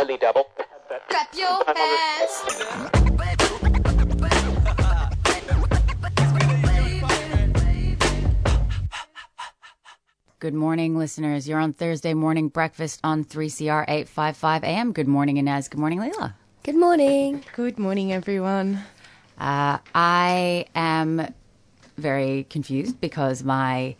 Only double. Clap your hands. Good morning, listeners. You're on Thursday morning breakfast on 3CR 855 AM. Good morning, Inez. Good morning, Leila. Good morning. Good morning, everyone. Uh, I am very confused because my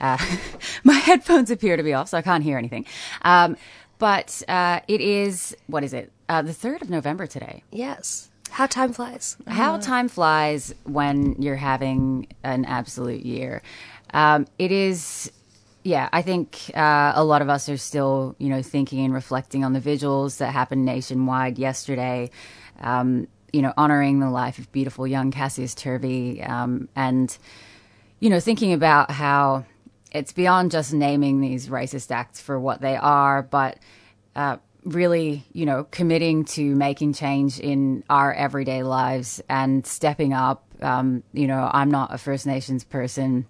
uh, my headphones appear to be off, so I can't hear anything. Um, but uh, it is what is it? Uh, the third of November today. Yes. How time flies. How time flies when you're having an absolute year. Um, it is, yeah, I think uh, a lot of us are still, you know, thinking and reflecting on the vigils that happened nationwide yesterday, um, you know, honoring the life of beautiful young Cassius Turvey um, and, you know, thinking about how it's beyond just naming these racist acts for what they are, but uh, really, you know, committing to making change in our everyday lives and stepping up. Um, you know, I'm not a First Nations person,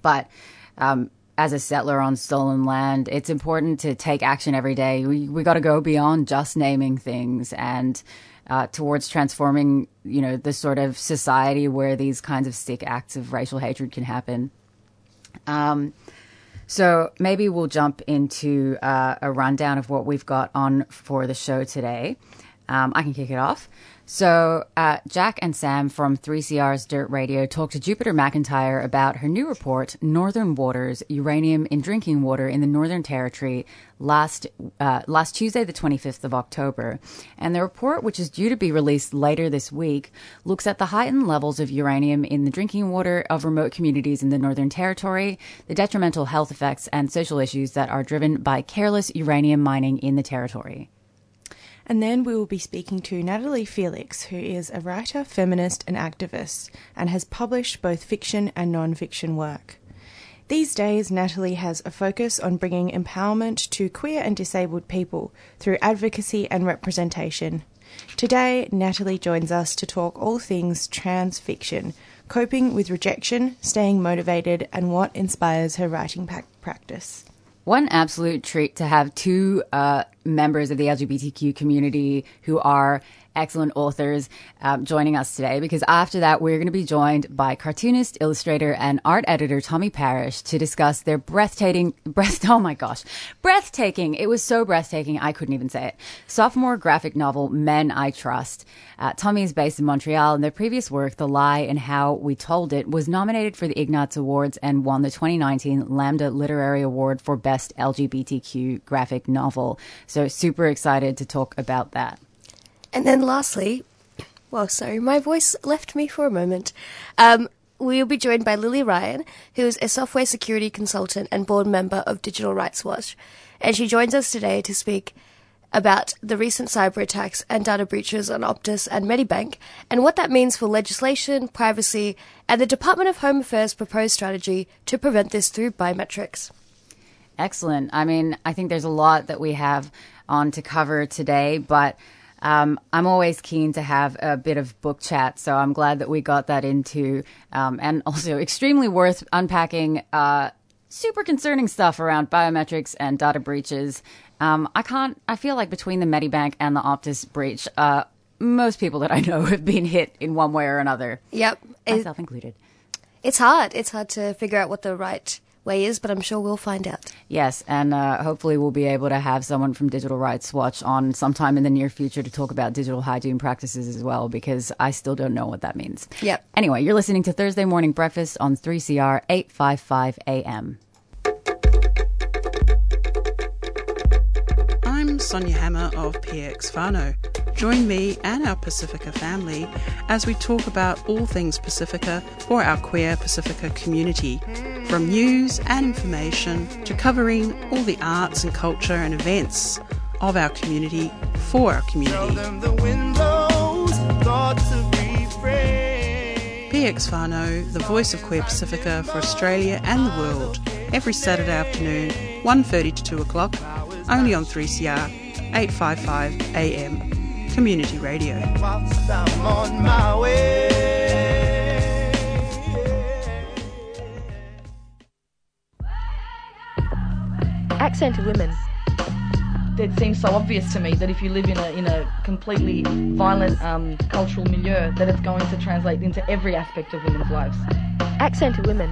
but um, as a settler on stolen land, it's important to take action every day. We we got to go beyond just naming things and uh, towards transforming, you know, the sort of society where these kinds of sick acts of racial hatred can happen. Um, so maybe we'll jump into uh, a rundown of what we've got on for the show today. Um, I can kick it off. So uh, Jack and Sam from 3CR's Dirt Radio talked to Jupiter McIntyre about her new report, Northern Waters: Uranium in Drinking Water in the Northern Territory, last uh, last Tuesday, the 25th of October. And the report, which is due to be released later this week, looks at the heightened levels of uranium in the drinking water of remote communities in the Northern Territory, the detrimental health effects and social issues that are driven by careless uranium mining in the territory. And then we will be speaking to Natalie Felix, who is a writer, feminist, and activist, and has published both fiction and non fiction work. These days, Natalie has a focus on bringing empowerment to queer and disabled people through advocacy and representation. Today, Natalie joins us to talk all things trans fiction, coping with rejection, staying motivated, and what inspires her writing practice. One absolute treat to have two uh, members of the LGBTQ community who are excellent authors um, joining us today because after that we're going to be joined by cartoonist illustrator and art editor tommy parrish to discuss their breathtaking breath oh my gosh breathtaking it was so breathtaking i couldn't even say it sophomore graphic novel men i trust. Uh, tommy is based in montreal and their previous work the lie and how we told it was nominated for the ignatz awards and won the 2019 lambda literary award for best lgbtq graphic novel. So super excited to talk about that And then lastly, well, sorry, my voice left me for a moment. Um, we will be joined by Lily Ryan, who is a software security consultant and board member of Digital Rights Watch. And she joins us today to speak about the recent cyber attacks and data breaches on Optus and Medibank and what that means for legislation, privacy, and the Department of Home Affairs proposed strategy to prevent this through biometrics. Excellent. I mean, I think there's a lot that we have on to cover today, but um, I'm always keen to have a bit of book chat, so I'm glad that we got that into, um, and also extremely worth unpacking uh, super concerning stuff around biometrics and data breaches. Um, I can't, I feel like between the Medibank and the Optus breach, uh, most people that I know have been hit in one way or another, Yep. It, myself included. it's hard. It's hard to figure out what the right way is, but I'm sure we'll find out. Yes, and uh, hopefully we'll be able to have someone from Digital Rights Watch on sometime in the near future to talk about digital hygiene practices as well, because I still don't know what that means. Yep. Anyway, you're listening to Thursday Morning Breakfast on 3CR 855 AM. I'm Sonia Hammer of PX Fano. Join me and our Pacifica family as we talk about all things Pacifica for our queer Pacifica community, from news and information to covering all the arts and culture and events of our community for our community. PX Fano, the voice of Queer Pacifica for Australia and the world, every Saturday afternoon, 1.30 to 2 o'clock, only on 3CR, 855 AM, Community Radio. Accent of Women. it seems so obvious to me that if you live in a in a completely violent um, cultural milieu, that it's going to translate into every aspect of women's lives. Accent of women.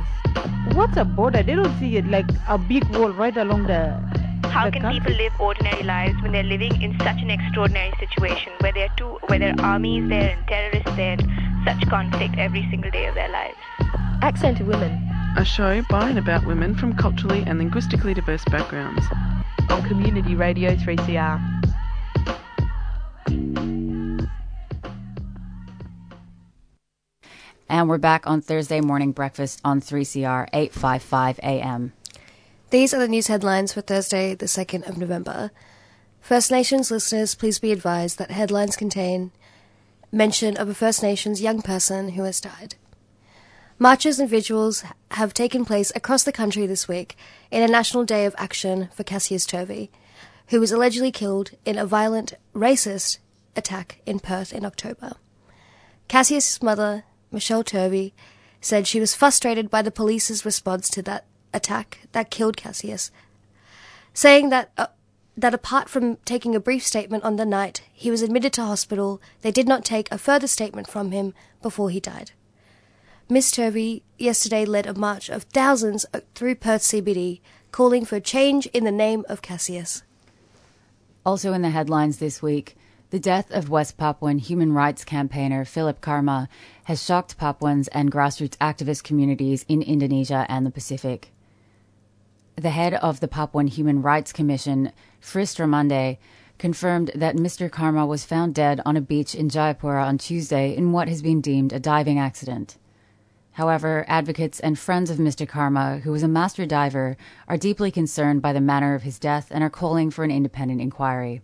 What's a border? They don't see it like a big wall right along the. How can people live ordinary lives when they're living in such an extraordinary situation where there are two, where there are armies there and terrorists there, and such conflict every single day of their lives? Accent to women. A show by and about women from culturally and linguistically diverse backgrounds. On Community Radio 3CR. And we're back on Thursday morning breakfast on 3CR 855 AM. These are the news headlines for Thursday, the 2nd of November. First Nations listeners, please be advised that headlines contain mention of a First Nations young person who has died. Marches and vigils have taken place across the country this week in a national day of action for Cassius Turvey, who was allegedly killed in a violent, racist attack in Perth in October. Cassius's mother, Michelle Turvey, said she was frustrated by the police's response to that attack that killed Cassius, saying that uh, that apart from taking a brief statement on the night he was admitted to hospital, they did not take a further statement from him before he died. Miss Turvey yesterday led a march of thousands uh, through Perth CBD, calling for a change in the name of Cassius. Also in the headlines this week, the death of West Papuan human rights campaigner Filep Karma has shocked Papuans and grassroots activist communities in Indonesia and the Pacific. The head of the Papuan Human Rights Commission, Frits Ramandey, confirmed that Mr. Karma was found dead on a beach in Jayapura on Tuesday in what has been deemed a diving accident. However, advocates and friends of Mr. Karma, who was a master diver, are deeply concerned by the manner of his death and are calling for an independent inquiry.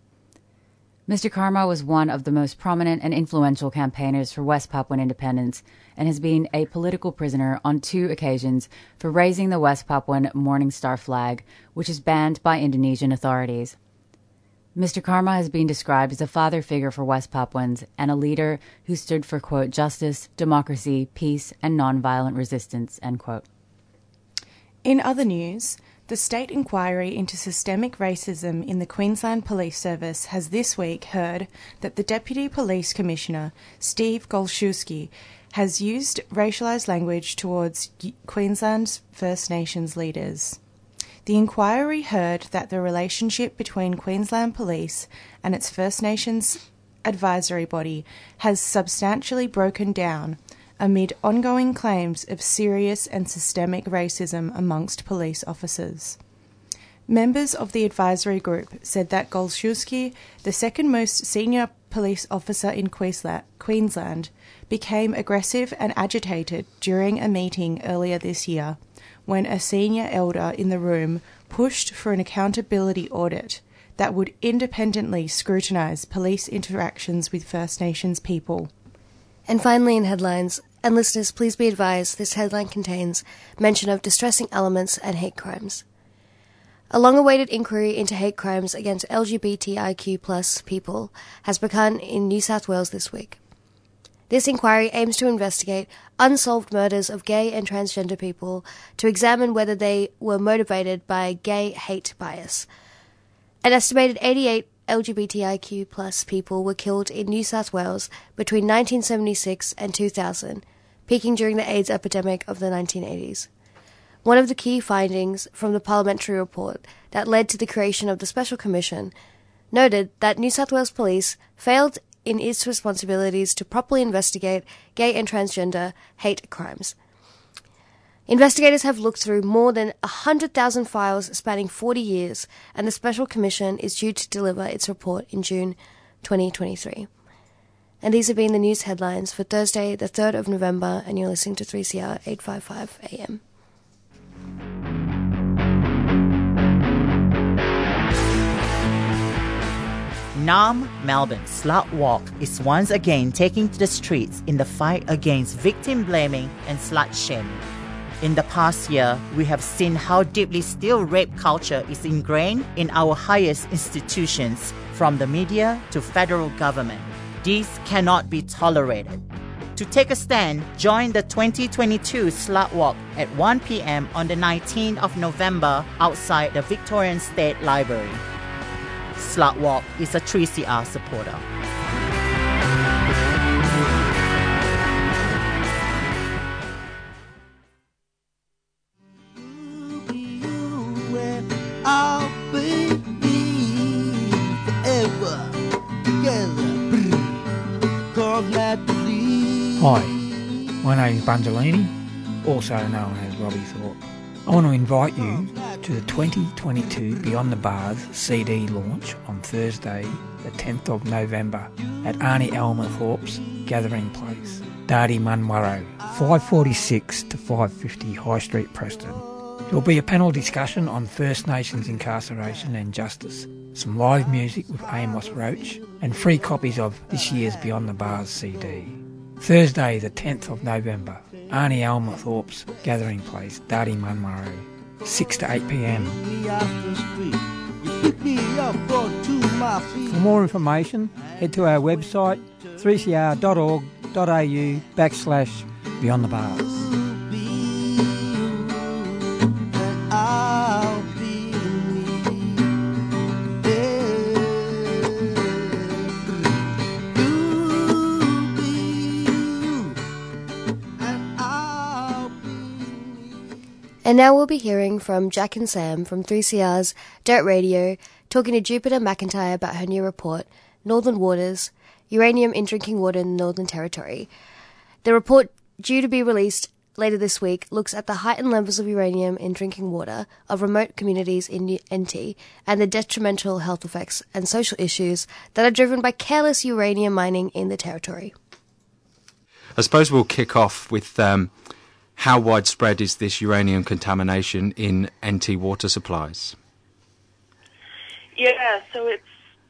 Mr. Karma was one of the most prominent and influential campaigners for West Papuan independence and has been a political prisoner on two occasions for raising the West Papuan Morning Star flag, which is banned by Indonesian authorities. Mr. Karma has been described as a father figure for West Papuans and a leader who stood for, quote, justice, democracy, peace, and nonviolent resistance, end quote. In other news, the state inquiry into systemic racism in the Queensland Police Service has this week heard that the Deputy Police Commissioner, Steve Gollschewski, has used racialised language towards Queensland's First Nations leaders. The inquiry heard that the relationship between Queensland Police and its First Nations advisory body has substantially broken down amid ongoing claims of serious and systemic racism amongst police officers. Members of the advisory group said that Gollschewski, the second most senior police officer in Queensland, became aggressive and agitated during a meeting earlier this year when a senior elder in the room pushed for an accountability audit that would independently scrutinise police interactions with First Nations people. And finally, in headlines, and listeners, please be advised this headline contains mention of distressing elements and hate crimes. A long awaited inquiry into hate crimes against LGBTIQ people has begun in New South Wales this week. This inquiry aims to investigate unsolved murders of gay and transgender people to examine whether they were motivated by gay hate bias. An estimated 88 LGBTIQ people were killed in New South Wales between 1976 and 2000, peaking during the AIDS epidemic of the 1980s. One of the key findings from the parliamentary report that led to the creation of the Special Commission noted that New South Wales Police failed in its responsibilities to properly investigate gay and transgender hate crimes. Investigators have looked through more than 100,000 files spanning 40 years, and the Special Commission is due to deliver its report in June 2023. And these have been the news headlines for Thursday, the 3rd of November, and you're listening to 3CR 855 AM. Nam Melbourne Slut Walk is once again taking to the streets in the fight against victim blaming and slut shaming. In the past year, we have seen how deeply still rape culture is ingrained in our highest institutions, from the media to federal government. This cannot be tolerated. To take a stand, join the 2022 Slut Walk at 1 p.m. on the 19th of November outside the Victorian State Library. Slut Walk is a 3CR supporter. Hi, my name is Bungelini, also known as Robbie Thorpe. I want to invite you to the 2022 Beyond the Bars CD launch on Thursday, the 10th of November at Arnie Elmer Thorpe's Gathering Place, Dardi Munwurro, 546 to 550 High Street, Preston. There will be a panel discussion on First Nations incarceration and justice, some live music with Amos Roach, and free copies of this year's Beyond the Bars CD. Thursday, the 10th of November, Arnie Elmer Thorpe's Gathering Place, Dardi Munwurro, 6 to 8 pm. For more information, head to our website 3cr.org.au backslash Beyond the Bars. And now we'll be hearing from Jack and Sam from 3CR's Dirt Radio talking to Jupiter McIntyre about her new report, Northern Waters Uranium in Drinking Water in the Northern Territory. The report, due to be released later this week, looks at the heightened levels of uranium in drinking water of remote communities in NT and the detrimental health effects and social issues that are driven by careless uranium mining in the territory. I suppose we'll kick off with um, how widespread is this uranium contamination in NT water supplies? Yeah, so it's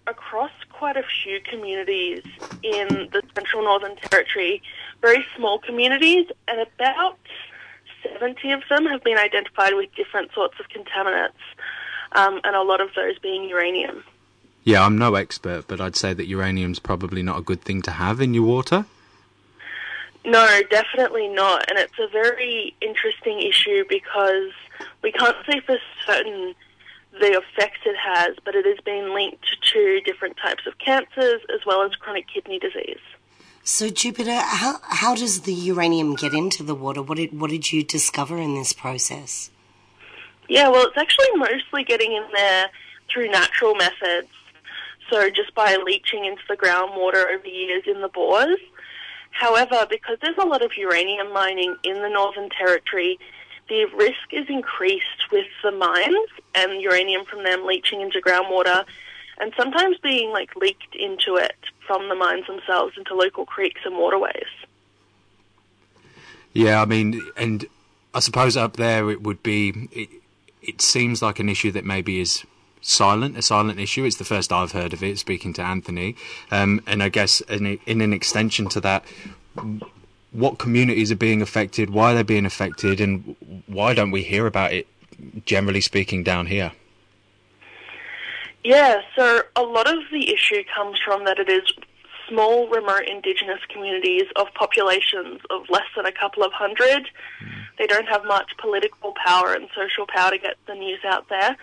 across quite a few communities in the Central Northern Territory, very small communities, and about 70 of them have been identified with different sorts of contaminants, um, and a lot of those being uranium. Yeah, I'm no expert, but I'd say that uranium's probably not a good thing to have in your water. No, definitely not. And it's a very interesting issue because we can't say for certain the effects it has, but it has been linked to different types of cancers as well as chronic kidney disease. So, Jupiter, how, how does the uranium get into the water? What did, what did you discover in this process? Yeah, well, it's actually mostly getting in there through natural methods. So, just by leaching into the groundwater over years in the bores. However, because there's a lot of uranium mining in the Northern Territory, the risk is increased with the mines and uranium from them leaching into groundwater and sometimes being like leaked into it from the mines themselves into local creeks and waterways. Yeah, I mean, and I suppose up there it would be. It, it seems like an issue that maybe is silent, a silent issue. It's the first I've heard of it. Speaking to Anthony, um, and I guess in, in an extension to that, what communities are being affected, why they're being affected, and why don't we hear about it? Generally speaking, down here. Yeah, so a lot of the issue comes from that it is small, remote indigenous communities of populations of less than a couple of hundred. They don't have much political power and social power to get the news out there.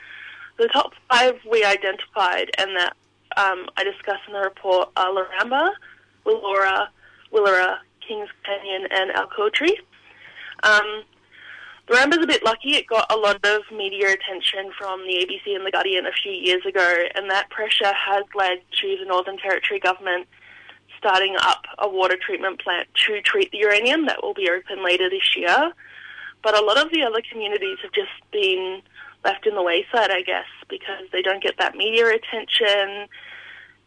The top five we identified and that um, I discuss in the report are Laramba, Willora, Willera, Kings Canyon, and Alcotri. Um, Laramba's a bit lucky. It got a lot of media attention from the ABC and The Guardian a few years ago, and that pressure has led to the Northern Territory government starting up a water treatment plant to treat the uranium that will be open later this year. But a lot of the other communities have just been left in the wayside, I guess, because they don't get that media attention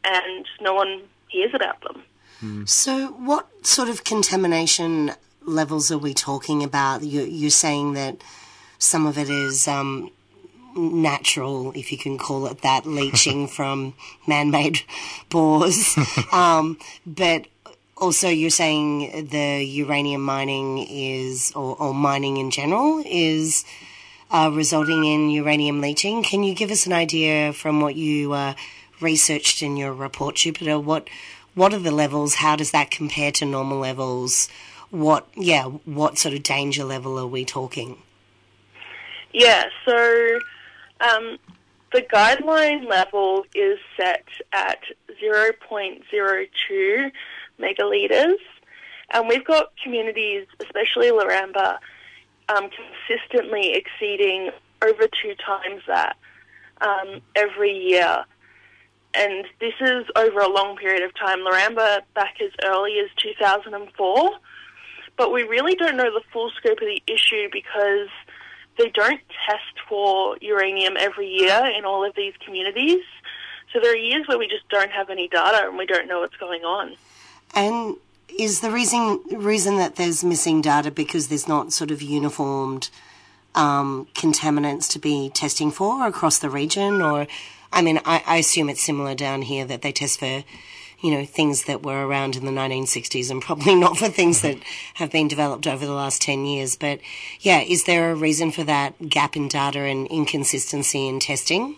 and no one hears about them. So, what sort of contamination levels are we talking about? You, you're saying that some of it is um, natural, if you can call it that, leaching from man made bores. um, but also, you're saying the uranium mining is, or, or mining in general, is uh, resulting in uranium leaching. Can you give us an idea from what you uh, researched in your report, Jupiter? What what are the levels? How does that compare to normal levels? What yeah, what sort of danger level are we talking? Yeah, so um, the guideline level is set at 0.02 megalitres, and we've got communities, especially Laramba, um, consistently exceeding over two times that um, every year. And this is over a long period of time. Laramba back as early as 2004. But we really don't know the full scope of the issue because they don't test for uranium every year in all of these communities. So there are years where we just don't have any data and we don't know what's going on. And is the reason reason that there's missing data because there's not sort of uniformed um, contaminants to be testing for across the region, or I mean, I, I assume it's similar down here that they test for you know, things that were around in the 1960s and probably not for things that have been developed over the last 10 years. But yeah, is there a reason for that gap in data and inconsistency in testing?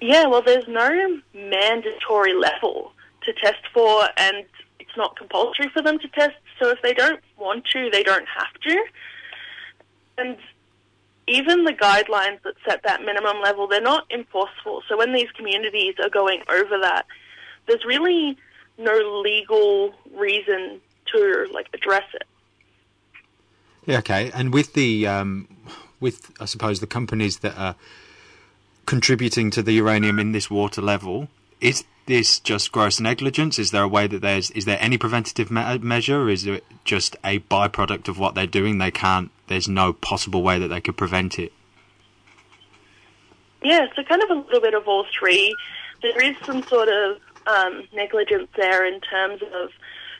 Yeah, well, there's no mandatory level to test for, and not compulsory for them to test. So if they don't want to, they don't have to. And even the guidelines that set that minimum level, they're not enforceable. So when these communities are going over that, there's really no legal reason to like address it. Yeah, okay. And with the um, with I suppose the companies that are contributing to the uranium in this water level, is this just gross negligence? Is there a way that there's is there any preventative me- measure? Is it just a byproduct of what they're doing? They can't. There's no possible way that they could prevent it. Yeah, so kind of a little bit of all three. There is some sort of um, negligence there in terms of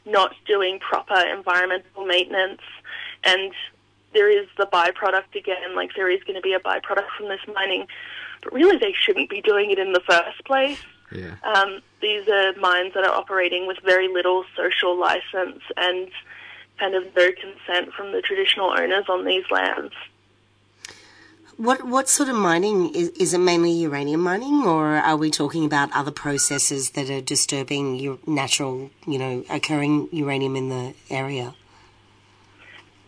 not doing proper environmental maintenance, and there is the byproduct again, like there is going to be a byproduct from this mining, but really they shouldn't be doing it in the first place. Yeah. Um, these are mines that are operating with very little social license and kind of no consent from the traditional owners on these lands. What what sort of mining is, is it? Mainly uranium mining, or are we talking about other processes that are disturbing your natural, you know, occurring uranium in the area?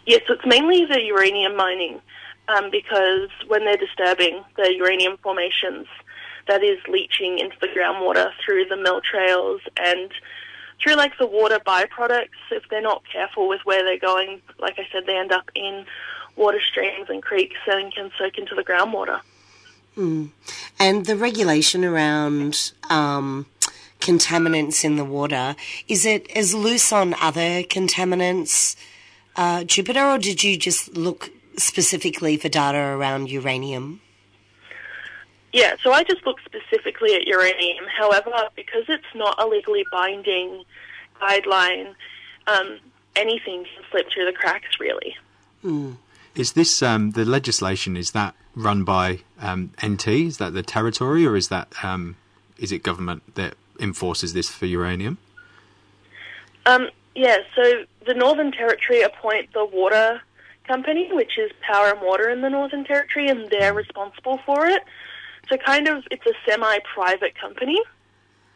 Yes, it's mainly the uranium mining, um, because when they're disturbing the uranium formations, that is leaching into the groundwater through the mill trails and through like the water byproducts. If they're not careful with where they're going, like I said, they end up in water streams and creeks and can soak into the groundwater. Mm. And the regulation around um, contaminants in the water, is it as loose on other contaminants, uh, Jupiter, or did you just look specifically for data around uranium? Yeah, so I just looked specifically at uranium. However, because it's not a legally binding guideline, um, anything can slip through the cracks, really. Mm. Is this um, the legislation? Is that run by um, NT? Is that the territory, or is that um, is it government that enforces this for uranium? Um, yeah, so the Northern Territory appoint the water company, which is Power and Water in the Northern Territory, and they're responsible for it. So kind of, it's a semi-private company.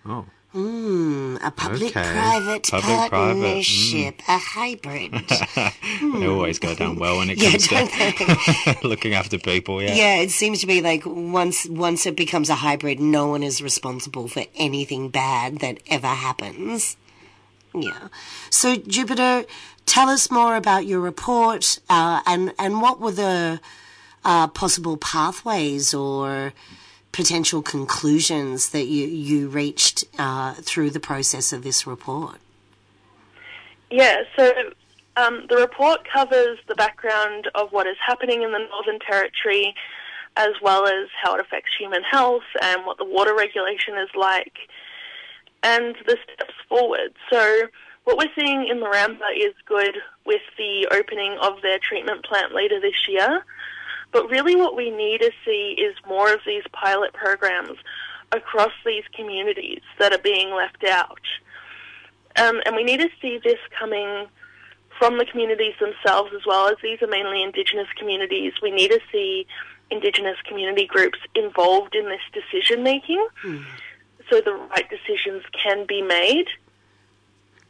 Oh. Mm, a public-private Public-private, partnership, a hybrid. They always go down well when it comes don't to looking after people. Yeah. Yeah, it seems to be like once once it becomes a hybrid, no one is responsible for anything bad that ever happens. Yeah. So Jupiter, tell us more about your report uh, and and what were the uh, possible pathways or potential conclusions that you you reached uh, through the process of this report. Yeah, so um, the report covers the background of what is happening in the Northern Territory, as well as how it affects human health and what the water regulation is like, and the steps forward. So, what we're seeing in Laramba is good with the opening of their treatment plant later this year. But really, what we need to see is more of these pilot programs across these communities that are being left out. Um, and we need to see this coming from the communities themselves as well as these are mainly Indigenous communities. We need to see Indigenous community groups involved in this decision making so the right decisions can be made.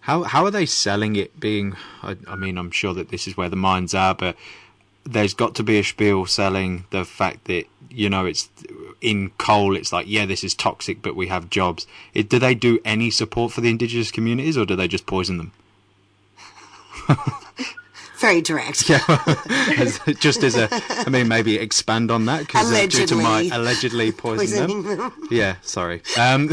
How how are they selling it? Being, I, I mean, I'm sure that this is where the mines are, but there's got to be a spiel selling the fact that you know it's in coal. It's like yeah, this is toxic, but we have jobs. It, do they do any support for the indigenous communities, or do they just poison them? Very direct. Yeah, as, just as a, I mean, maybe expand on that because uh, due to my Allegedly. poisoning Poisoning them. them. Yeah, sorry. Um,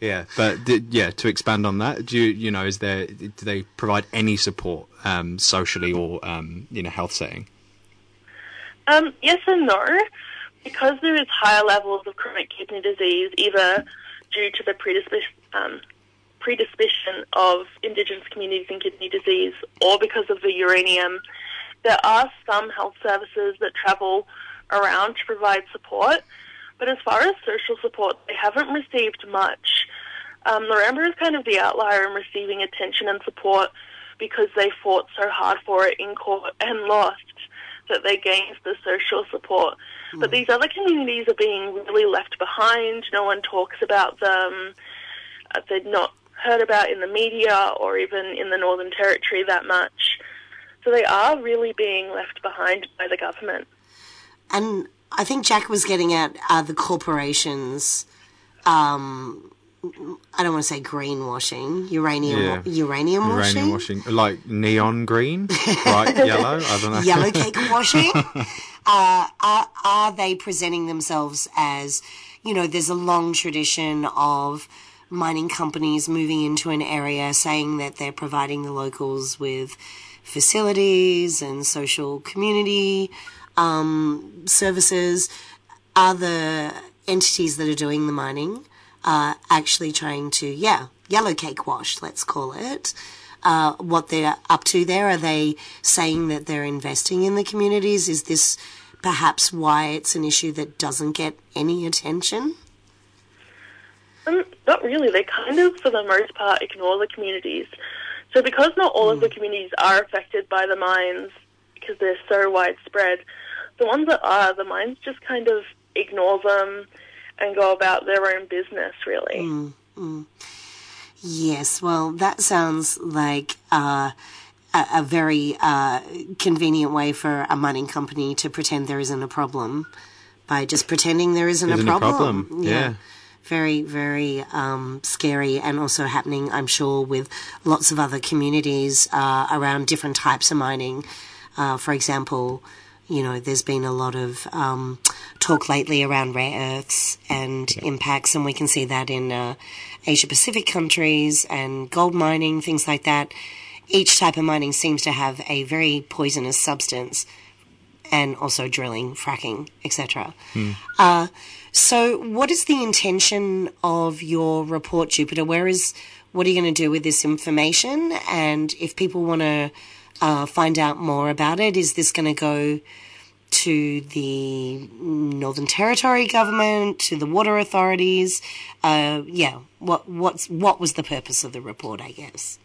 yeah, but yeah, to expand on that, do you, you know, is there do they provide any support um, socially or um, in a health setting? Um, yes and no, because there is higher levels of chronic kidney disease, either due to the predisposition, um, predisposition of Indigenous communities in kidney disease, or because of the uranium. There are some health services that travel around to provide support, but as far as social support, they haven't received much. Um, is kind of the outlier in receiving attention and support because they fought so hard for it in court and lost that they gained the social support. But these other communities are being really left behind. No one talks about them. Uh, they're not heard about in the media or even in the Northern Territory that much. So they are really being left behind by the government. And I think Jack was getting at uh, the corporations. Um, I don't want to say greenwashing, uranium, Yeah. uranium washing, Uranium washing, like neon green, bright yellow. I don't know. yellow cake washing. uh, are, are they presenting themselves as, you know, there's a long tradition of mining companies moving into an area saying that they're providing the locals with facilities and social community um, services. Are the entities that are doing the mining uh, actually trying to, yeah, yellow cake wash, let's call it? uh, what they're up to there? Are they saying that they're investing in the communities? Is this perhaps why it's an issue that doesn't get any attention? Um, not really. They kind of, for the most part, ignore the communities. So because not all of the communities are affected by the mines, because they're so widespread, the ones that are, the mines just kind of ignore them and go about their own business, really. Mm, mm. Yes, well, that sounds like uh, a, a very uh, convenient way for a mining company to pretend there isn't a problem by just pretending there isn't, Isn't a a problem. problem, yeah. Very, very um, scary, and also happening, I'm sure, with lots of other communities uh, around different types of mining. Uh, for example, you know, there's been a lot of um, talk lately around rare earths and impacts, and we can see that in uh, Asia Pacific countries and gold mining, things like that. Each type of mining seems to have a very poisonous substance, and also drilling, fracking, etc. Uh, so, what is the intention of your report, Jupiter? Where is what are you going to do with this information? And if people want to uh, find out more about it, is this going to go to the Northern Territory government, to the water authorities? Uh, yeah, what what's what was the purpose of the report? I guess.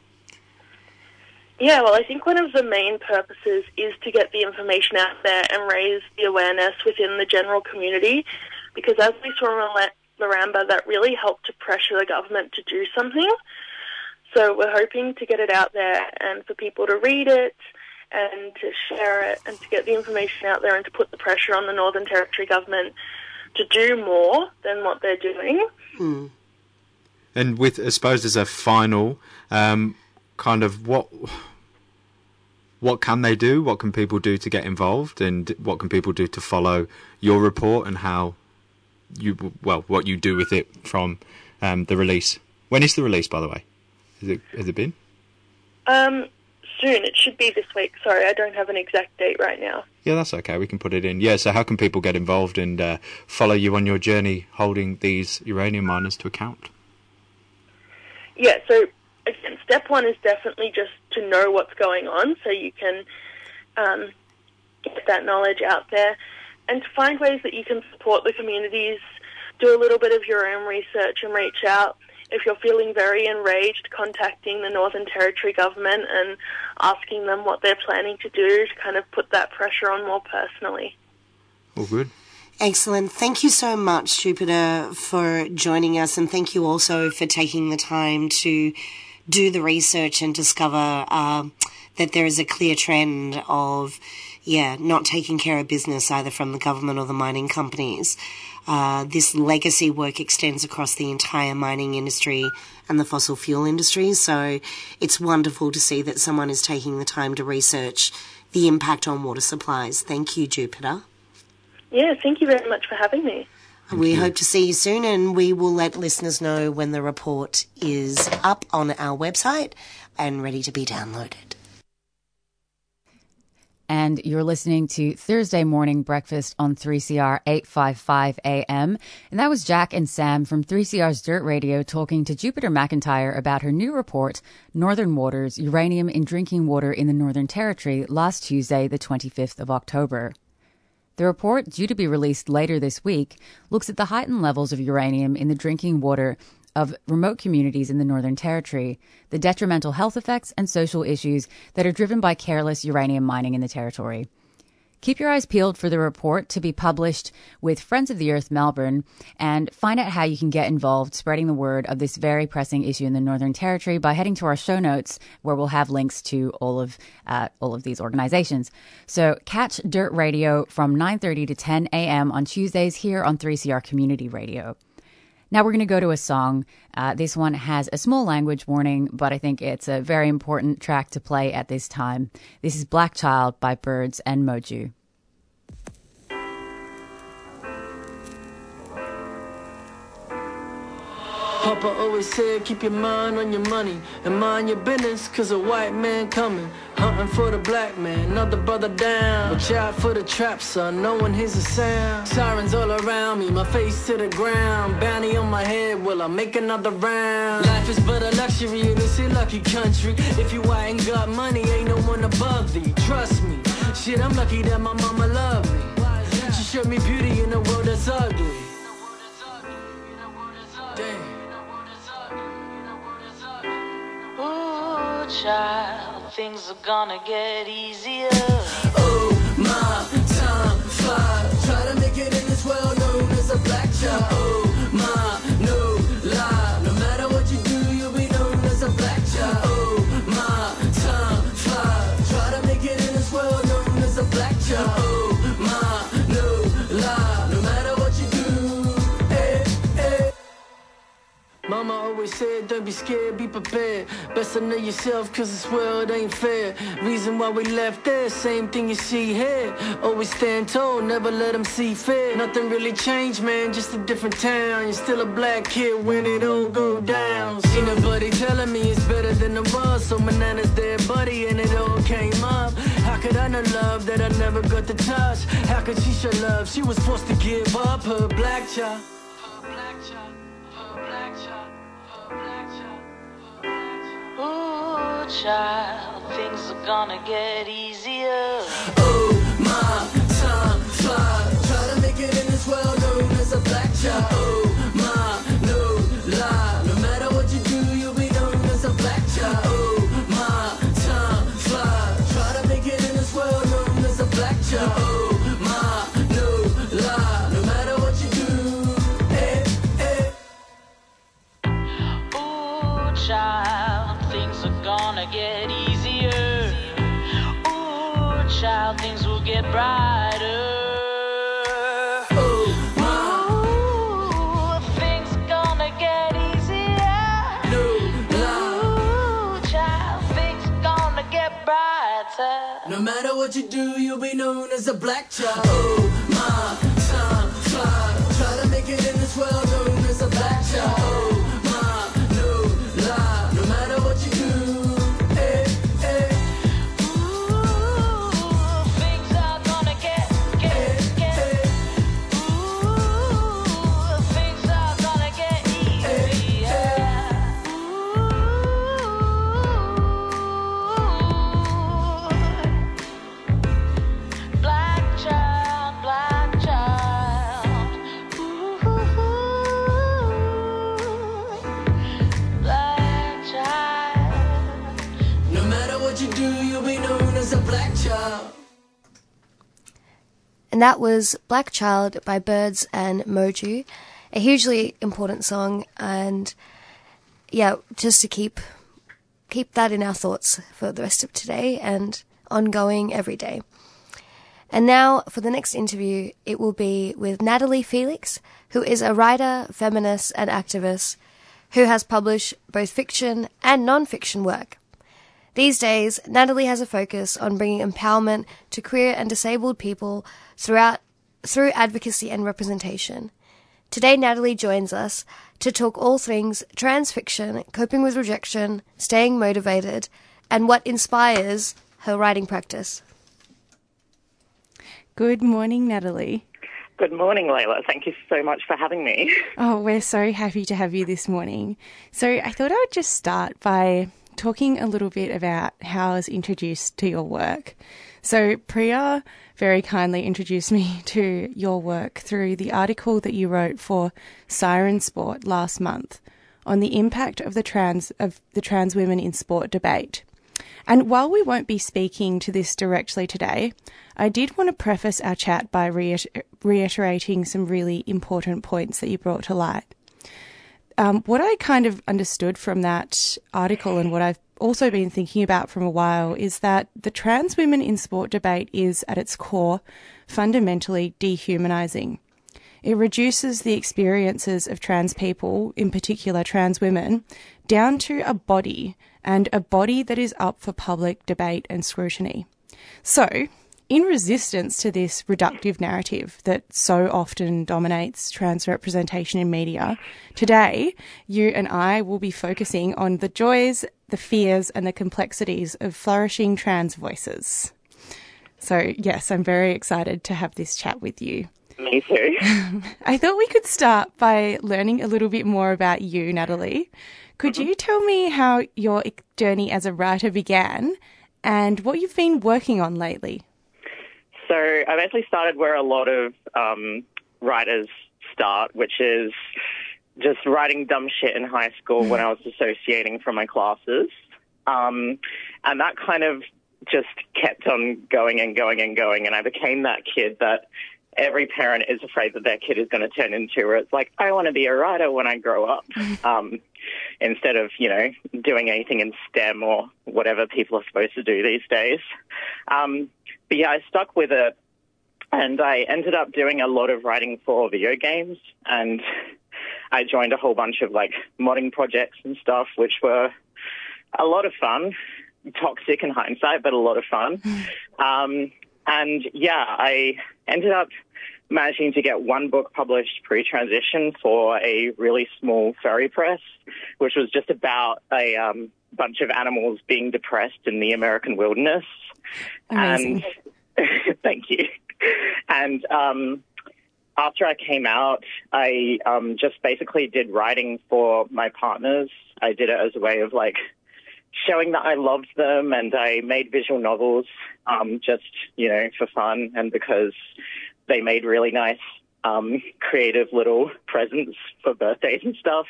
Yeah, well, I think one of the main purposes is to get the information out there and raise the awareness within the general community, because as we saw in La- Laramba, that really helped to pressure the government to do something. So we're hoping to get it out there and for people to read it and to share it and to get the information out there and to put the pressure on the Northern Territory government to do more than what they're doing. Hmm. And with, I suppose, as a final um, kind of what what can they do? What can people do to get involved? And what can people do to follow your report and how you well what you do with it from um, the release? When is the release, by the way? Has it has it been? Um, soon, it should be this week. Sorry, I don't have an exact date right now. Yeah, that's okay. We can put it in. Yeah. So, how can people get involved and uh, follow you on your journey, holding these uranium miners to account? Yeah, so again, step one is definitely just to know what's going on so you can um, get that knowledge out there and to find ways that you can support the communities, do a little bit of your own research and reach out. If you're feeling very enraged, contacting the Northern Territory government and asking them what they're planning to do to kind of put that pressure on more personally. All good. Excellent. Thank you so much, Jupiter, for joining us, and thank you also for taking the time to do the research and discover uh, that there is a clear trend of yeah, not taking care of business either from the government or the mining companies. Uh, this legacy work extends across the entire mining industry and the fossil fuel industry. So it's wonderful to see that someone is taking the time to research the impact on water supplies. Thank you, Jupiter. Yeah, thank you very much for having me. we hope to see you soon, and we will let listeners know when the report is up on our website and ready to be downloaded. And you're listening to Thursday Morning Breakfast on 3CR 855 AM. And that was Jack and Sam from 3CR's Dirt Radio talking to Jupiter McIntyre about her new report, Northern Waters Uranium in Drinking Water in the Northern Territory, last Tuesday, the 25th of October. The report, due to be released later this week, looks at the heightened levels of uranium in the drinking water of remote communities in the Northern Territory, the detrimental health effects and social issues that are driven by careless uranium mining in the territory. Keep your eyes peeled for the report to be published with Friends of the Earth Melbourne and find out how you can get involved spreading the word of this very pressing issue in the Northern Territory by heading to our show notes where we'll have links to all of uh, all of these organizations. So catch Dirt Radio from 9:30 to 10 a.m. on Tuesdays here on 3CR Community Radio. Now we're going to go to a song. Uh, this one has a small language warning, but I think it's a very important track to play at this time. This is Black Child by Birds and Moju. Papa always said, keep your mind on your money and mind your business, cause a white man coming. Hunting for the black man, another brother down. Watch out for the trap, son, no one hears a sound. Sirens all around me, my face to the ground. Bounty on my head, will I make another round? Life is but a luxury in this lucky country. If you ain't got money, ain't no one above thee. Trust me, shit, I'm lucky that my mama loved me. She showed me beauty in a world that's ugly. Damn. Ooh, child, things are gonna get easier. Oh, my time flies. Try to make it in this world known as a black child. Oh, my, no lie. No matter what you do, you'll be known as a black. Oh, my time flies. Try to make it in this world known as a black. Mama always said, don't be scared, be prepared. Best to know yourself, cause this world ain't fair. Reason why we left there, same thing you see here. Always stand tall, never let them see fear. Nothing really changed, man, just a different town. You're still a black kid when it all go down. See nobody telling me it's better than it was. So my nana's dead buddy, and it all came up. How could I know love that I never got to touch? How could she show love? She was forced to give up her black child. Child, things are gonna get easier. Oh, my time flies. Try to make it in this world known as a black child. Oh, No matter what you do, you'll be known as a black child. Oh, my And that was Black Child by Birds and Moju, a hugely important song, and yeah, just to keep keep that in our thoughts for the rest of today and ongoing every day. And now for the next interview, it will be with Natalie Felix, who is a writer, feminist, and activist who has published both fiction and non fiction work. These days, Natalie has a focus on bringing empowerment to queer and disabled people throughout, through advocacy and representation. Today, Natalie joins us to talk all things trans fiction, coping with rejection, staying motivated, and what inspires her writing practice. Good morning, Natalie. Good morning, Layla. Thank you so much for having me. Oh, we're so happy to have you this morning. So, I thought I would just start by talking a little bit about how I was introduced to your work. So, Priya very kindly introduced me to your work through the article that you wrote for Siren Sport last month on the impact of the trans of the trans women in sport debate. And while we won't be speaking to this directly today, I did want to preface our chat by reiter- reiterating some really important points that you brought to light. Um, what I kind of understood from that article and what I've also been thinking about from a while is that the trans women in sport debate is, at its core, fundamentally dehumanizing. It reduces the experiences of trans people, in particular trans women, down to a body and a body that is up for public debate and scrutiny. So, in resistance to this reductive narrative that so often dominates trans representation in media, today you and I will be focusing on the joys, the fears, and the complexities of flourishing trans voices. So, yes, I'm very excited to have this chat with you. Me too. I thought we could start by learning a little bit more about you, Natalie. Could mm-hmm. you tell me how your journey as a writer began and what you've been working on lately? So I've actually started where a lot of um, writers start, which is just writing dumb shit in high school when I was dissociating from my classes. Um, and that kind of just kept on going and going and going. And I became that kid that every parent is afraid that their kid is going to turn into, where it's like, I want to be a writer when I grow up. Um, instead of, you know, doing anything in STEM or whatever people are supposed to do these days. Um, but yeah, I stuck with it and I ended up doing a lot of writing for video games and I joined a whole bunch of like modding projects and stuff, which were a lot of fun, toxic in hindsight, but a lot of fun. Um, and yeah, I ended up managing to get one book published pre-transition for a really small furry press, which was just about a um, bunch of animals being depressed in the American wilderness. Amazing. And thank you. And um, after I came out, I um, just basically did writing for my partners. I did it as a way of like showing that I loved them, and I made visual novels um, just you know for fun and because they made really nice um, creative little presents for birthdays and stuff.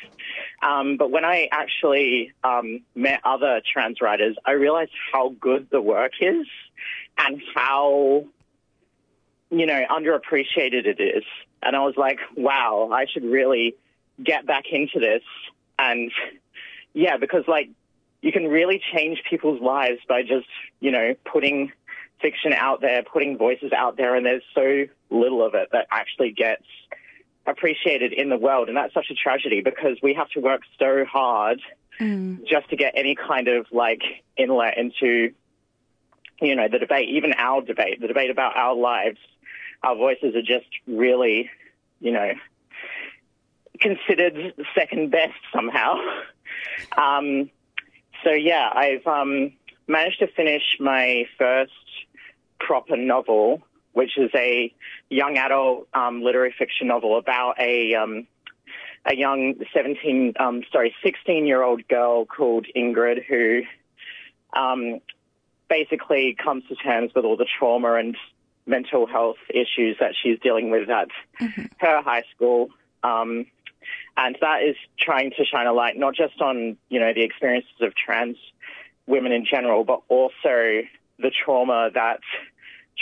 Um, but when I actually um, met other trans writers, I realized how good the work is and how, you know, underappreciated it is. And I was like, wow, I should really get back into this. And yeah, because like you can really change people's lives by just, you know, putting fiction out there, putting voices out there, and there's so little of it that actually gets appreciated in the world. And that's such a tragedy because we have to work so hard just to get any kind of like inlet into, you know, the debate, even our debate, the debate about our lives. Our voices are just really, you know, considered second best somehow. Um, so yeah, I've um, managed to finish my first proper novel, which is a young adult um, literary fiction novel about a um, a young seventeen, um, sorry, sixteen year old girl called Ingrid who um, basically comes to terms with all the trauma and mental health issues that she's dealing with at her high school. Um, and that is trying to shine a light not just on you know the experiences of trans women in general, but also the trauma that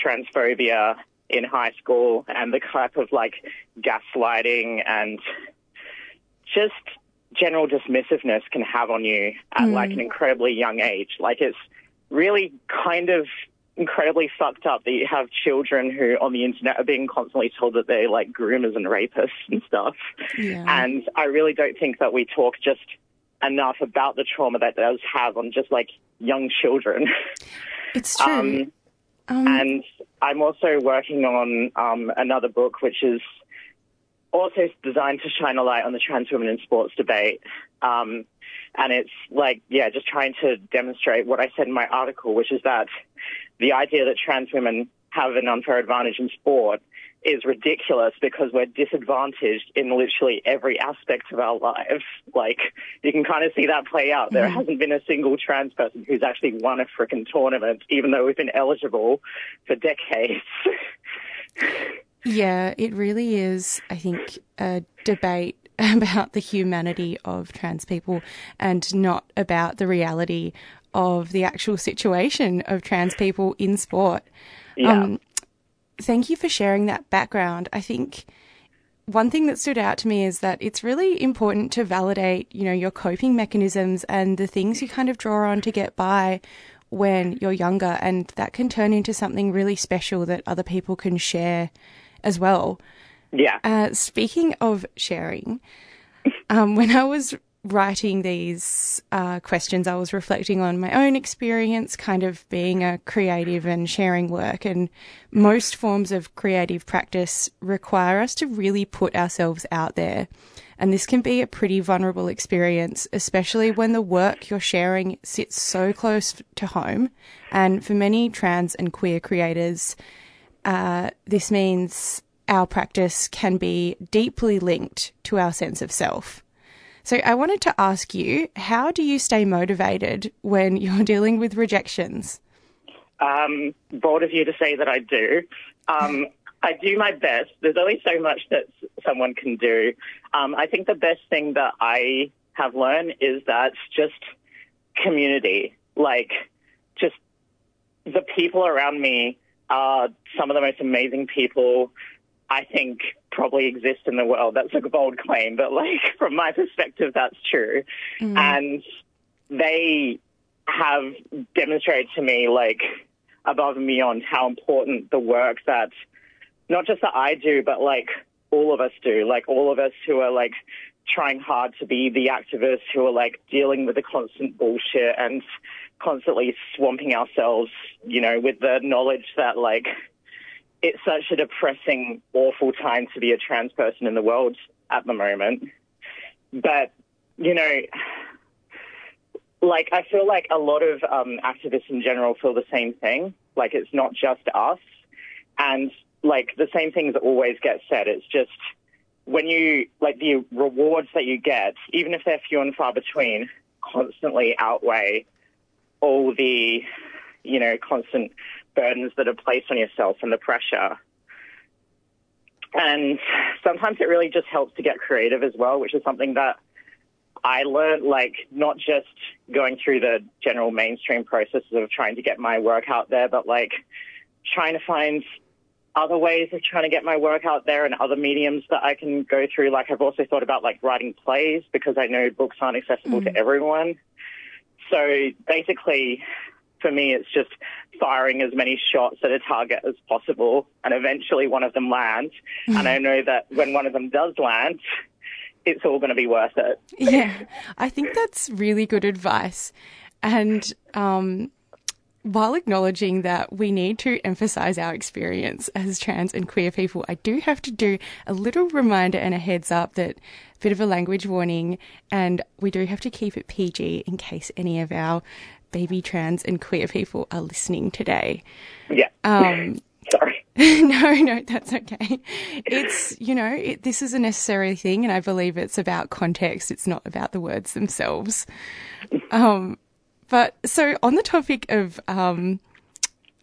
transphobia in high school and the type of like gaslighting and just general dismissiveness can have on you at like mm. an incredibly young age. Like it's really kind of incredibly fucked up that you have children who on the internet are being constantly told that they're like groomers and rapists and stuff. Yeah. And I really don't think that we talk just enough about the trauma that does have on just like young children. It's true. Um, and I'm also working on um, another book, which is also designed to shine a light on the trans women in sports debate. Um, and it's like, yeah, just trying to demonstrate what I said in my article, which is that the idea that trans women have an unfair advantage in sport is ridiculous because we're disadvantaged in literally every aspect of our lives. Like, you can kind of see that play out. There Mhm. hasn't been a single trans person who's actually won a frickin' tournament, even though we've been eligible for decades. Yeah, it really is, I think, a debate about the humanity of trans people and not about the reality of the actual situation of trans people in sport. Yeah. Thank you for sharing that background. I think one thing that stood out to me is that it's really important to validate, you know, your coping mechanisms and the things you kind of draw on to get by when you're younger and that can turn into something really special that other people can share as well. Yeah. Uh, speaking of sharing, um, when I was writing these uh, questions, I was reflecting on my own experience, kind of being a creative and sharing work. And most forms of creative practice require us to really put ourselves out there. And this can be a pretty vulnerable experience, especially when the work you're sharing sits so close to home. And for many trans and queer creators, uh, this means our practice can be deeply linked to our sense of self. So I wanted to ask you, how do you stay motivated when you're dealing with rejections? Um, bold of you to say that I do. Um, I do my best. There's only so much that someone can do. Um, I think the best thing that I have learned is that just community, like just the people around me are some of the most amazing people I think probably exist in the world. That's a bold claim, but like from my perspective, that's true. Mm. And they have demonstrated to me like above and beyond how important the work that not just that I do, but like all of us do, like all of us who are like trying hard to be the activists who are like dealing with the constant bullshit and constantly swamping ourselves, you know, with the knowledge that like it's such a depressing, awful time to be a trans person in the world at the moment. But, you know, like I feel like a lot of um, activists in general feel the same thing. Like it's not just us, and like the same things always get said. It's just when you like the rewards that you get, even if they're few and far between, constantly outweigh all the you know constant burdens that are placed on yourself and the pressure. And sometimes it really just helps to get creative as well, which is something that I learned, like, not just going through the general mainstream processes of trying to get my work out there, but like trying to find other ways of trying to get my work out there and other mediums that I can go through. Like, I've also thought about like writing plays because I know books aren't accessible to mm. everyone. So basically, for me, it's just firing as many shots at a target as possible, and eventually one of them lands. And I know that when one of them does land, it's all going to be worth it. Yeah, I think that's really good advice. And um, while acknowledging that we need to emphasize our experience as trans and queer people, I do have to do a little reminder and a heads up that a bit of a language warning, and we do have to keep it PG in case any of our baby trans and queer people are listening today. Yeah. Um, Sorry. no, no, that's okay. It's, you know, it, this is a necessary thing, and I believe it's about context. It's not about the words themselves. Um, but so on the topic of, um,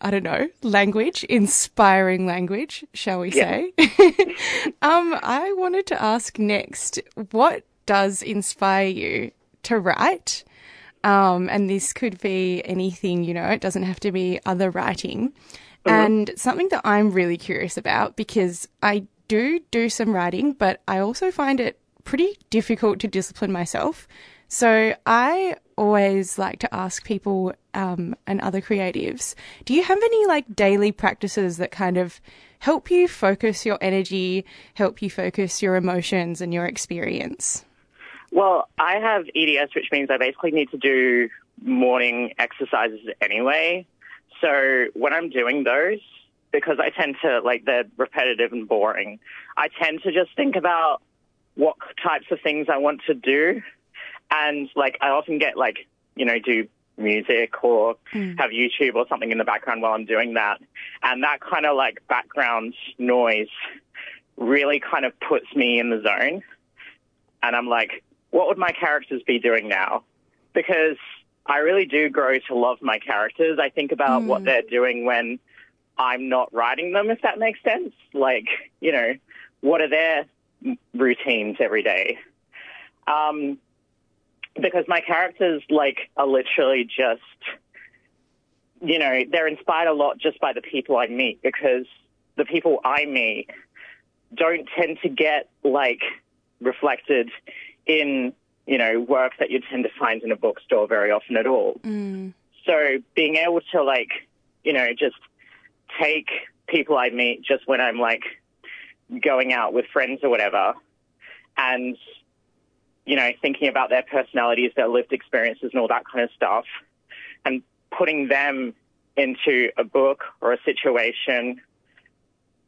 I don't know, language, inspiring language, shall we Yeah. say? um, I wanted to ask next, what does inspire you to write? Um, and this could be anything, you know, it doesn't have to be other writing. And something that I'm really curious about because I do do some writing, but I also find it pretty difficult to discipline myself. So I always like to ask people um, and other creatives do you have any like daily practices that kind of help you focus your energy, help you focus your emotions and your experience? Well, I have EDS, which means I basically need to do morning exercises anyway. So when I'm doing those, because I tend to, like, they're repetitive and boring, I tend to just think about what types of things I want to do. And, like, I often get, like, you know, do music or Hmm. have YouTube or something in the background while I'm doing that. And that kind of, like, background noise really kind of puts me in the zone. And I'm like, what would my characters be doing now? Because I really do grow to love my characters. I think about what they're doing when I'm not writing them, if that makes sense. Like, you know, what are their routines every day? Um, because my characters, like, are literally just, you know, they're inspired a lot just by the people I meet because the people I meet don't tend to get, like, reflected in, you know, work that you tend to find in a bookstore very often at all. Mm. So being able to like, you know, just take people I meet just when I'm like going out with friends or whatever and, you know, thinking about their personalities, their lived experiences and all that kind of stuff and putting them into a book or a situation.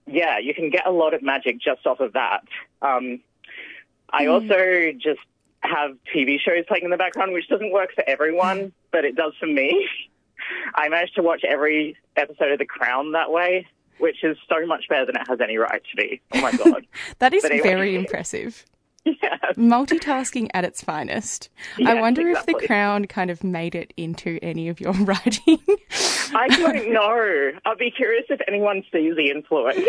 Yeah, you can get a lot of magic just off of that. Um, I mm-hmm. also just have TV shows playing in the background, which doesn't work for everyone, mm-hmm. but it does for me. I managed to watch every episode of The Crown that way, which is so much better than it has any right to be. Oh my god! That is anyway. very impressive. Multitasking at its finest. I wonder if. The Crown kind of made it into any of your writing. I don't know. I'd be curious if anyone sees the influence.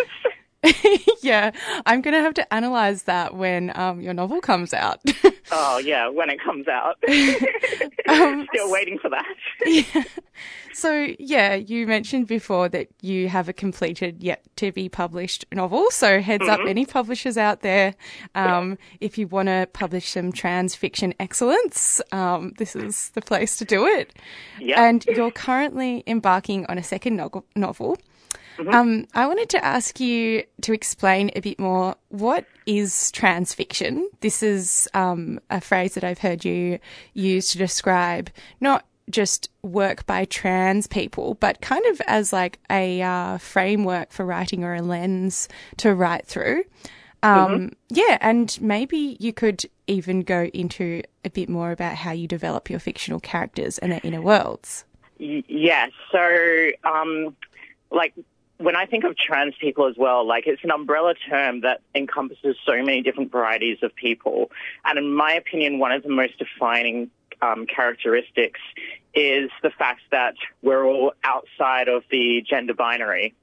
yeah, I'm going to have to analyze that when um, your novel comes out. oh yeah, when it comes out. Um, Still waiting for that. So, yeah, you mentioned before that you have a completed yet to be published novel. So, heads up, Mhm. any publishers out there, um, if you want to publish some trans fiction excellence, um, this is the place to do it. Yeah. And you're currently embarking on a second no- novel. Um, I wanted to ask you to explain a bit more what is trans fiction. This is um, a phrase that I've heard you use to describe not just work by trans people, but kind of as like a uh, framework for writing or a lens to write through. Um, Yeah, and maybe you could even go into a bit more about how you develop your fictional characters and their inner worlds. Yes. So, um, like, when I think of trans people as well, like, it's an umbrella term that encompasses so many different varieties of people. And in my opinion, one of the most defining um, characteristics is the fact that we're all outside of the gender binary.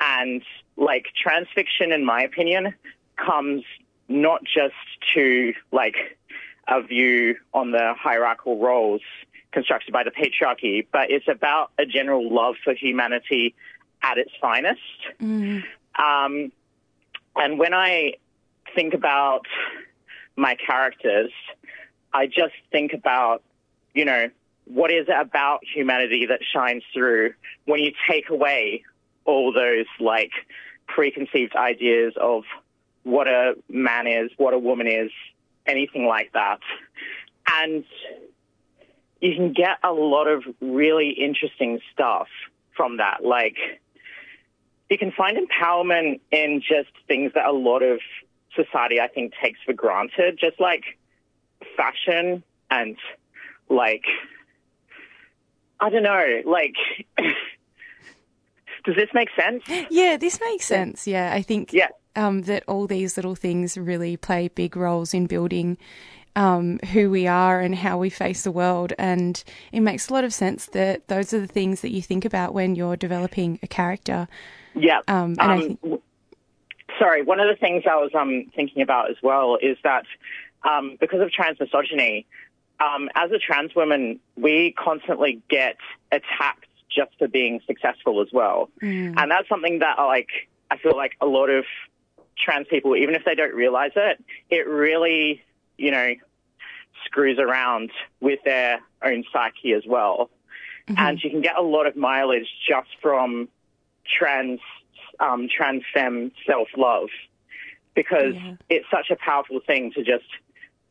And, like, trans fiction, in my opinion, comes not just to, like, a view on the hierarchical roles constructed by the patriarchy, but it's about a general love for humanity at its finest. Um, and when I think about my characters, I just think about, you know, what is it about humanity that shines through when you take away all those like preconceived ideas of what a man is, what a woman is, anything like that. And you can get a lot of really interesting stuff from that. Like, you can find empowerment in just things that a lot of society, I think, takes for granted, just like fashion and like, I don't know, like, does this make sense? Yeah, this makes sense. Yeah, I think um, that all these little things really play big roles in building um, who we are and how we face the world. And it makes a lot of sense that those are the things that you think about when you're developing a character. Yeah. Um, and Um, sorry, one of the things I was um, thinking about as well is that um, because of trans misogyny, um, as a trans woman, we constantly get attacked just for being successful as well. And that's something that, like, I feel like a lot of trans people, even if they don't realize it, it really, you know, screws around with their own psyche as well. And you can get a lot of mileage just from trans, um, trans femme self-love because it's such a powerful thing to just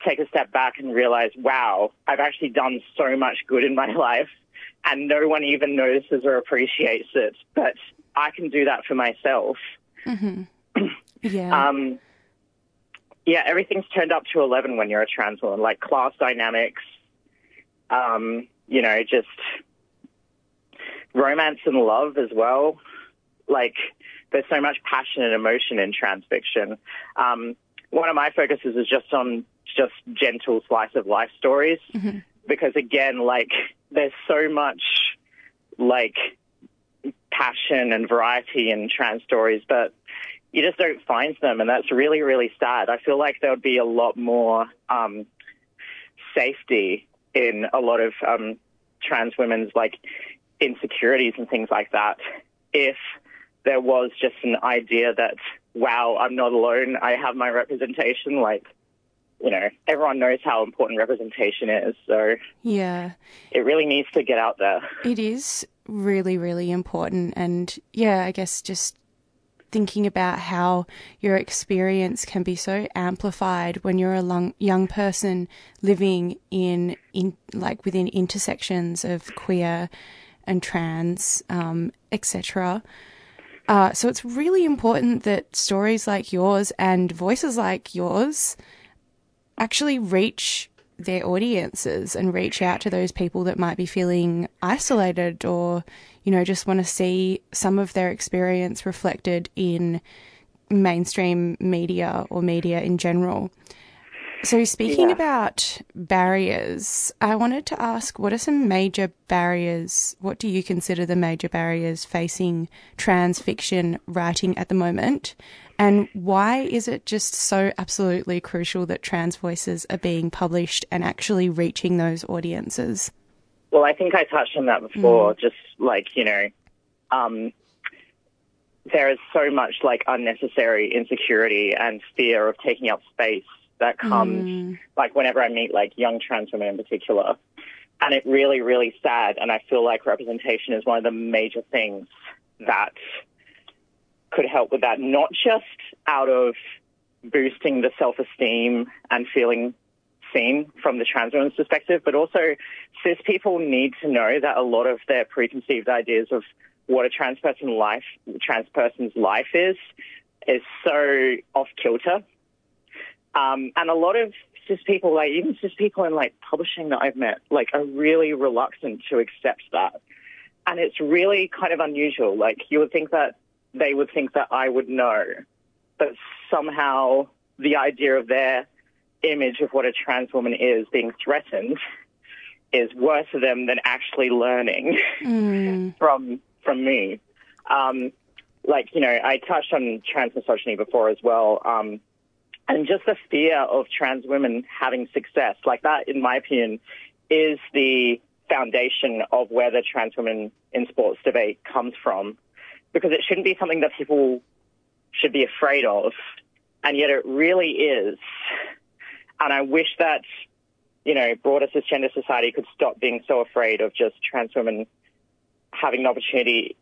take a step back and realize, wow, I've actually done so much good in my life and no one even notices or appreciates it, but I can do that for myself. hmm Yeah. Um, yeah, everything's turned up to 11 when you're a trans woman, like class dynamics, um, you know, just romance and love as well. Like, there's so much passion and emotion in trans fiction. Um, one of my focuses is just on just gentle slice of life stories because again, like, there's so much, like, passion and variety in trans stories, but you just don't find them, and that's really, really sad. I feel like there would be a lot more um, safety in a lot of um, trans women's like insecurities and things like that if there was just an idea that wow, I'm not alone. I have my representation. Like, you know, everyone knows how important representation is, so Yeah. it really needs to get out there. It is really, really important. And yeah, I guess just thinking about how your experience can be so amplified when you're a long, young person living in, in like within intersections of queer and trans, um, etc. Uh, so it's really important that stories like yours and voices like yours actually reach their audiences and reach out to those people that might be feeling isolated or, you know, just want to see some of their experience reflected in mainstream media or media in general. So, speaking Yeah. about barriers, I wanted to ask what are some major barriers? What do you consider the major barriers facing trans fiction writing at the moment? And why is it just so absolutely crucial that trans voices are being published and actually reaching those audiences? Well, I think I touched on that before. Just like you know, um, there is so much like unnecessary insecurity and fear of taking up space that comes mm. like whenever I meet like young trans women in particular. And it really, really sad. And I feel like representation is one of the major things that could help with that, not just out of boosting the self-esteem and feeling seen from the trans woman's perspective, but also cis people need to know that a lot of their preconceived ideas of what a trans person life, trans person's life is, is so off kilter. Um, and a lot of cis people, like even cis people in like publishing that I've met, like are really reluctant to accept that. And it's really kind of unusual. Like you would think that they would think that I would know, but somehow the idea of their image of what a trans woman is being threatened is worse for them than actually learning from from me. Um, like you know, I touched on trans misogyny before as well, um, and just the fear of trans women having success, like that, in my opinion, is the foundation of where the trans women in sports debate comes from, because it shouldn't be something that people should be afraid of, and yet it really is. And I wish that, you know, broader cisgender society could stop being so afraid of just trans women having an opportunity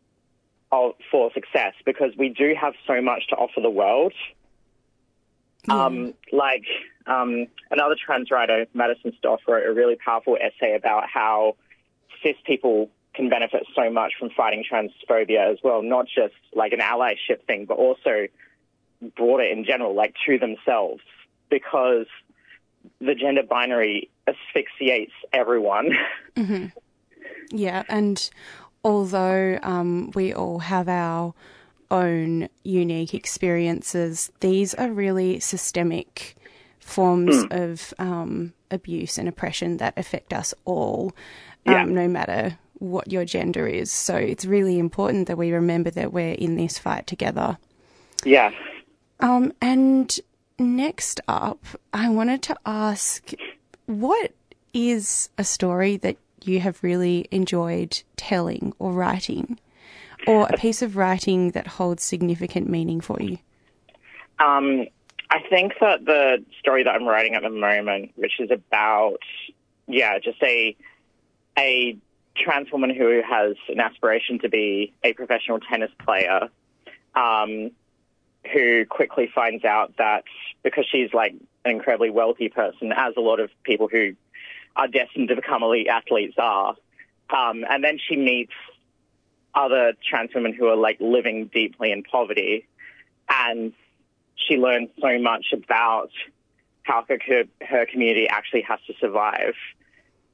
for success because we do have so much to offer the world. Um, like um, another trans writer, Madison Stoff, wrote a really powerful essay about how cis people can benefit so much from fighting transphobia as well, not just like an allyship thing, but also broader in general, like to themselves, because the gender binary asphyxiates everyone. hmm Yeah, and although um, we all have our own unique experiences, these are really systemic forms of um, abuse and oppression that affect us all, um, no matter what your gender is. So it's really important that we remember that we're in this fight together. yeah. Um, and next up, I wanted to ask what is a story that you have really enjoyed telling or writing, or a piece of writing that holds significant meaning for you? Um, I think that the story that I'm writing at the moment, which is about, yeah, just a a trans woman who has an aspiration to be a professional tennis player, um, who quickly finds out that because she's like an incredibly wealthy person, as a lot of people who are destined to become elite athletes are, um, and then she meets other trans women who are like living deeply in poverty, and she learns so much about how her, her community actually has to survive.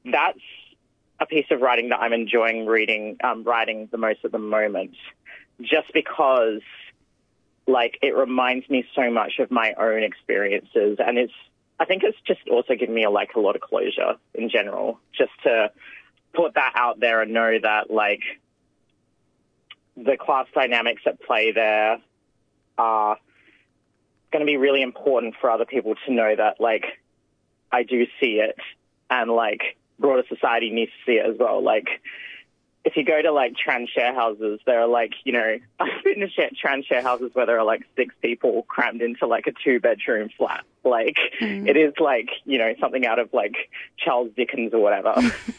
That's a piece of writing that I'm enjoying reading, um, writing the most at the moment, just because, like, it reminds me so much of my own experiences, and it's. I think it's just also given me a, like a lot of closure in general, just to put that out there and know that like the class dynamics at play there are going to be really important for other people to know that like I do see it and like broader society needs to see it as well. Like if you go to like trans share houses, there are like, you know, I've been to share, trans share houses where there are like six people crammed into like a two bedroom flat. Like Mm. it is like, you know, something out of like Charles Dickens or whatever.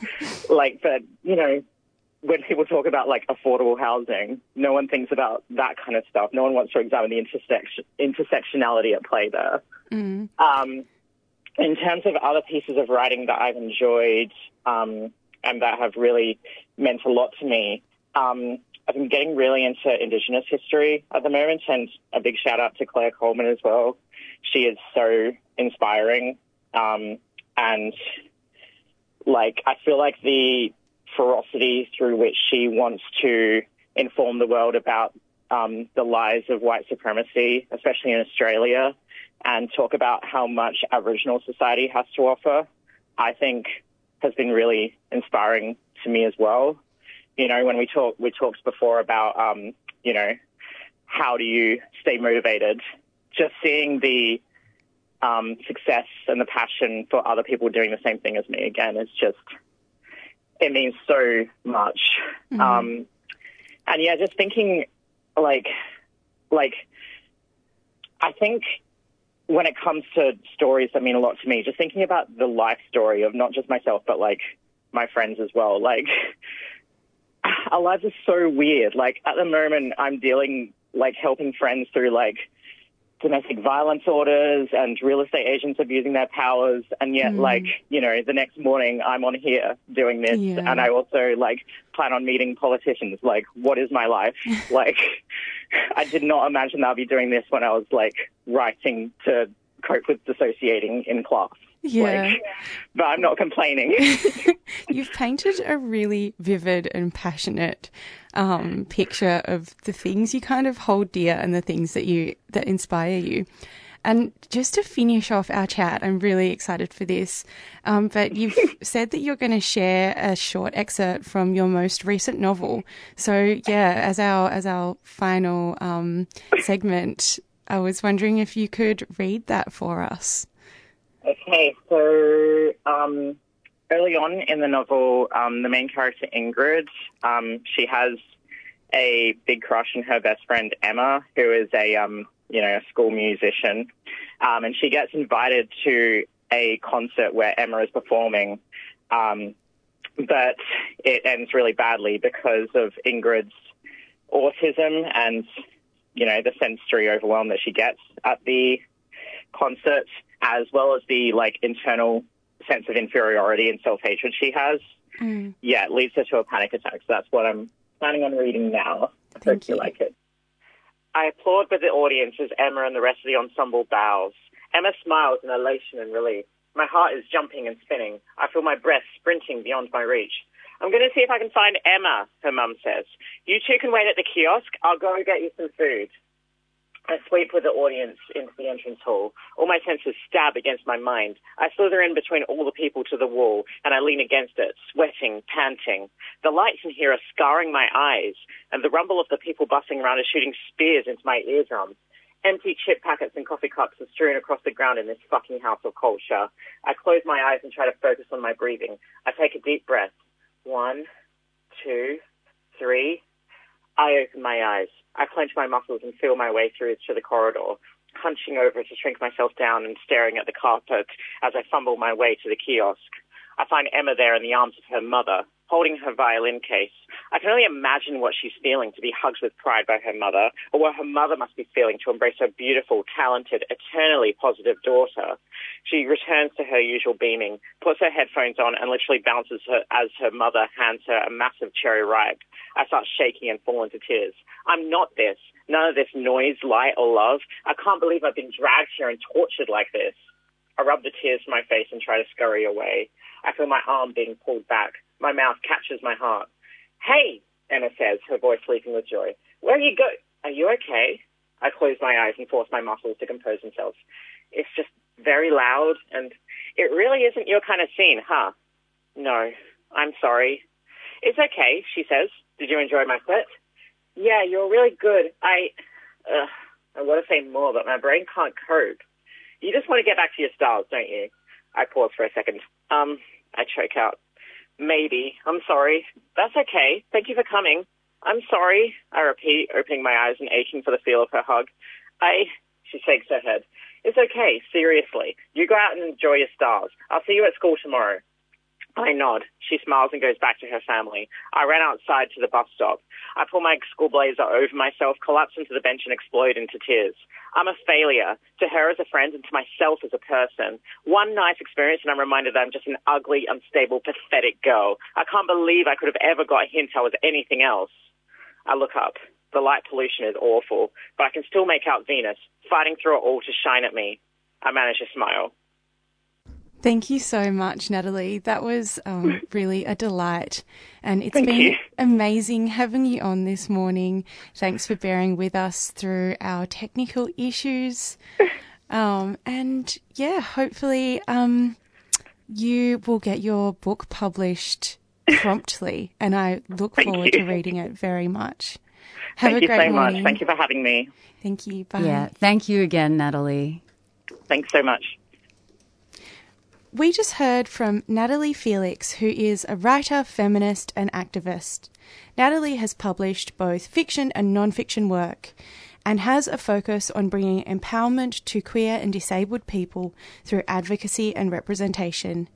like, but, you know, when people talk about like affordable housing, no one thinks about that kind of stuff. No one wants to examine the intersection, intersectionality at play there. Mm. Um, in terms of other pieces of writing that I've enjoyed um, and that have really meant a lot to me, um, I've been getting really into Indigenous history at the moment, and a big shout out to Claire Coleman as well. She is so inspiring, um, and like I feel like the ferocity through which she wants to inform the world about um, the lies of white supremacy, especially in Australia, and talk about how much Aboriginal society has to offer, I think has been really inspiring to me as well. You know, when we talk, we talked before about, um, you know, how do you stay motivated? Just seeing the um, success and the passion for other people doing the same thing as me again is just, it means so much. Um, and yeah, just thinking like, like, I think when it comes to stories that mean a lot to me, just thinking about the life story of not just myself, but like my friends as well. Like, our lives are so weird. Like, at the moment, I'm dealing, like, helping friends through, like, domestic violence orders and real estate agents abusing their powers. And yet, Mm. like, you know, the next morning I'm on here doing this. Yeah. And I also, like, plan on meeting politicians. Like, what is my life? like, I did not imagine that I'd be doing this when I was, like, writing to cope with dissociating in class. Yeah. Like, but I'm not complaining. You've painted a really vivid and passionate um, picture of the things you kind of hold dear and the things that you that inspire you. And just to finish off our chat, I'm really excited for this. Um, but you've said that you're going to share a short excerpt from your most recent novel. So yeah, as our as our final um, segment, I was wondering if you could read that for us. Okay, so um, early on in the novel, um, the main character Ingrid, um, she has a big crush on her best friend Emma, who is a um, you know a school musician, um, and she gets invited to a concert where Emma is performing, um, but it ends really badly because of Ingrid's autism and you know the sensory overwhelm that she gets at the concert, as well as the like internal sense of inferiority and self hatred she has. Mm. Yeah, it leads her to a panic attack. So that's what I'm planning on reading now. I hope you like it. I applaud with the audience as Emma and the rest of the ensemble bows. Emma smiles in elation and relief. My heart is jumping and spinning. I feel my breath sprinting beyond my reach. I'm going to see if I can find Emma, her mum says. You two can wait at the kiosk. I'll go get you some food. I sweep with the audience into the entrance hall. All my senses stab against my mind. I slither in between all the people to the wall, and I lean against it, sweating, panting. The lights in here are scarring my eyes, and the rumble of the people bustling around is shooting spears into my eardrums. Empty chip packets and coffee cups are strewn across the ground in this fucking house of culture. I close my eyes and try to focus on my breathing. I take a deep breath. One, two, three. I open my eyes. I clench my muscles and feel my way through to the corridor. hunching over to shrink myself down and staring at the carpet as I fumble my way to the kiosk. I find Emma there in the arms of her mother, holding her violin case. I can only imagine what she's feeling to be hugged with pride by her mother, or what her mother must be feeling to embrace her beautiful, talented, eternally positive daughter. She returns to her usual beaming, puts her headphones on, and literally bounces her as her mother hands her a massive cherry ripe. I start shaking and fall into tears. I'm not this. None of this noise, light, or love. I can't believe I've been dragged here and tortured like this. I rub the tears from my face and try to scurry away. I feel my arm being pulled back. My mouth catches my heart. Hey, Emma says, her voice leaping with joy. Where are you go? Are you okay? I close my eyes and force my muscles to compose themselves. It's just very loud, and it really isn't your kind of scene, huh? No, I'm sorry. It's okay, she says. Did you enjoy my set? Yeah, you're really good. I, uh, I want to say more, but my brain can't cope. You just want to get back to your stars, don't you? I pause for a second. Um, I choke out. Maybe. I'm sorry. That's okay. Thank you for coming. I'm sorry, I repeat, opening my eyes and aching for the feel of her hug. I, she shakes her head. It's okay, seriously. You go out and enjoy your stars. I'll see you at school tomorrow. I nod. She smiles and goes back to her family. I ran outside to the bus stop. I pull my school blazer over myself, collapse into the bench, and explode into tears. I'm a failure to her as a friend and to myself as a person. One nice experience, and I'm reminded that I'm just an ugly, unstable, pathetic girl. I can't believe I could have ever got a hint I was anything else. I look up. The light pollution is awful, but I can still make out Venus fighting through it all to shine at me. I manage to smile. Thank you so much, Natalie. That was um, really a delight. And it's Thank been you. amazing having you on this morning. Thanks for bearing with us through our technical issues. Um, and yeah, hopefully um, you will get your book published promptly. And I look Thank forward you. to reading it very much. Have Thank a you great so morning. much. Thank you for having me. Thank you. Bye. Yeah. Thank you again, Natalie. Thanks so much. We just heard from Natalie Felix, who is a writer, feminist, and activist. Natalie has published both fiction and non fiction work and has a focus on bringing empowerment to queer and disabled people through advocacy and representation.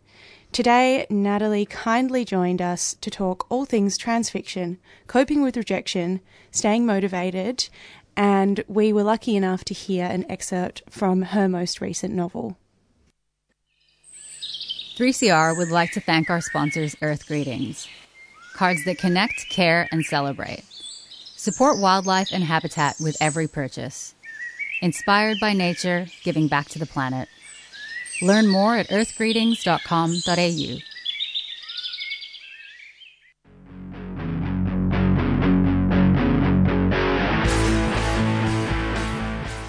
Today, Natalie kindly joined us to talk all things trans fiction, coping with rejection, staying motivated, and we were lucky enough to hear an excerpt from her most recent novel. 3CR would like to thank our sponsors, Earth Greetings, cards that connect, care, and celebrate. Support wildlife and habitat with every purchase. Inspired by nature, giving back to the planet. Learn more at earthgreetings.com.au.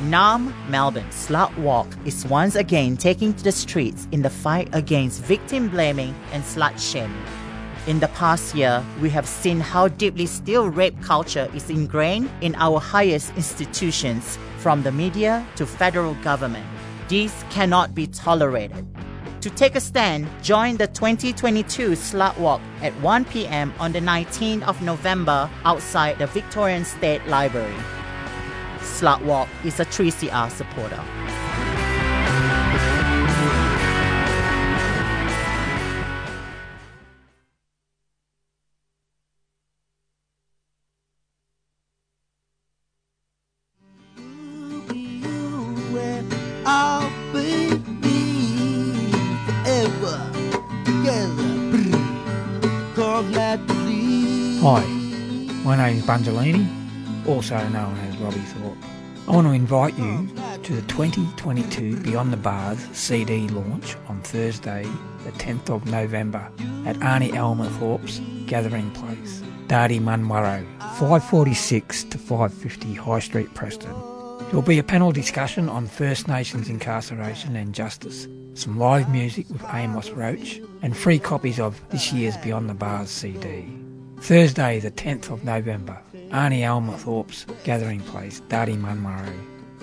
Nam Melbourne Slut Walk is once again taking to the streets in the fight against victim blaming and slut shaming. In the past year, we have seen how deeply still rape culture is ingrained in our highest institutions, from the media to federal government. These cannot be tolerated. To take a stand, join the 2022 Slut Walk at 1 p.m. on the 19th of November outside the Victorian State Library. Slut Walk is a 3CR supporter. Hi, my name is Bungelini, also known as Robbie Thorpe. I want to invite you to the 2022 Beyond the Bars CD launch on Thursday, the 10th of November at Aunty Alma Thorpe's Gathering Place, Dardi Munwurro, 546 to 550 High Street, Preston. There will be a panel discussion on First Nations incarceration and justice, some live music with Amos Roach, and free copies of this year's Beyond the Bars CD. Thursday, the 10th of November, Aunty Alma Thorpe's Gathering Place, Dardi Munwurro,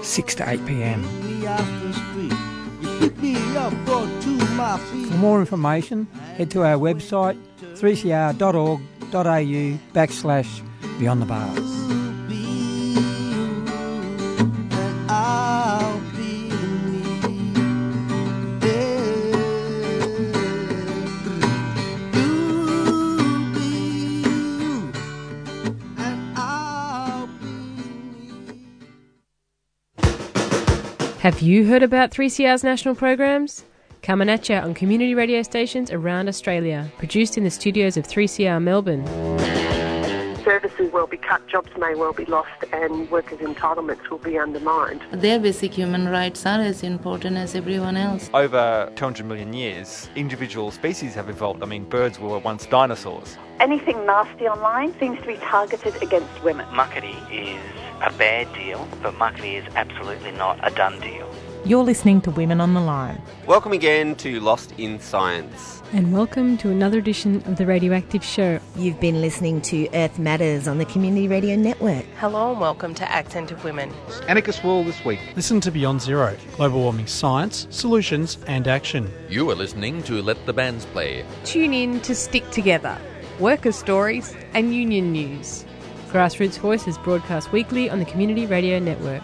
6 to 8 pm. Me off the street. You pick me up for two my feet. For more information, head to our website 3cr.org.au backslash Beyond the Bars. Have you heard about 3CR's national programs? Coming at you on community radio stations around Australia, produced in the studios of 3CR Melbourne. Services will be cut, jobs may well be lost, and workers' entitlements will be undermined. Their basic human rights are as important as everyone else. Over 200 million years, individual species have evolved. I mean, birds were once dinosaurs. Anything nasty online seems to be targeted against women. Muckaty is a bad deal, but Muckaty is absolutely not a done deal. You're listening to Women on the Line. Welcome again to Lost in Science. And welcome to another edition of the Radioactive Show. You've been listening to Earth Matters on the Community Radio Network. Hello and welcome to Accent of Women. Anarchist World this week. Listen to Beyond Zero, global warming science, solutions, and action. You are listening to Let the Bands Play. Tune in to Stick Together, worker stories, and union news. Grassroots Voices broadcast weekly on the Community Radio Network.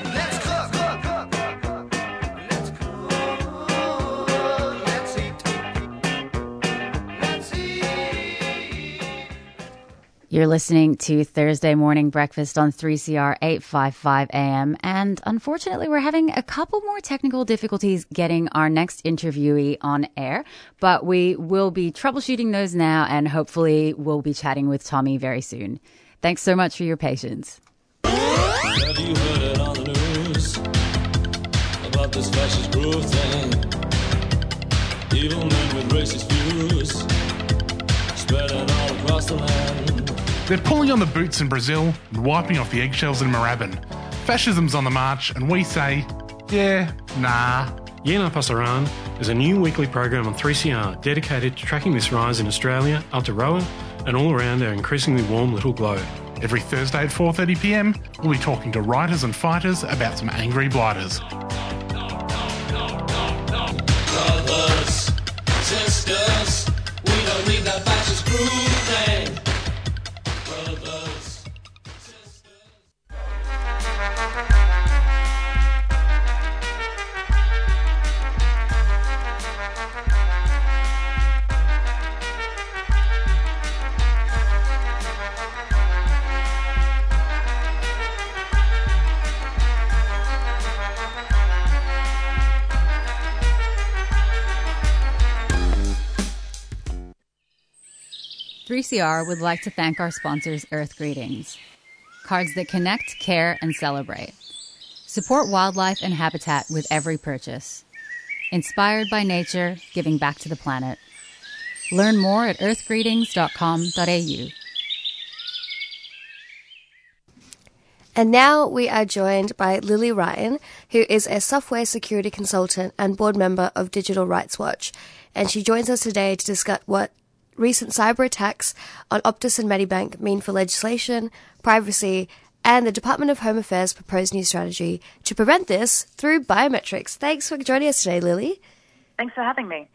You're listening to Thursday Morning Breakfast on 3CR 855 AM. And unfortunately, we're having a couple more technical difficulties getting our next interviewee on air, but we will be troubleshooting those now and hopefully we'll be chatting with Tommy very soon. Thanks so much for your patience. Evil men with racist views spreading all across the land. They're pulling on the boots in Brazil and wiping off the eggshells in Moorabbin. Fascism's on the march, and we say, yeah, nah. Yeah Nah Pasaran is a new weekly program on 3CR dedicated to tracking this rise in Australia, Aotearoa, and all around our increasingly warm little globe. Every Thursday at 4.30pm, we'll be talking to writers and fighters about some angry blighters. Brothers, sisters, we don't need that fascist groove 3CR would like to thank our sponsors, Earth Greetings. Cards that connect, care, and celebrate. Support wildlife and habitat with every purchase. Inspired by nature, giving back to the planet. Learn more at earthgreetings.com.au. And now we are joined by Lily Ryan, who is a software security consultant and board member of Digital Rights Watch. And she joins us today to discuss what recent cyber attacks on Optus and Medibank mean for legislation, privacy, and the Department of Home Affairs' proposed new strategy to prevent this through biometrics. Thanks for joining us today, Lily. Thanks for having me.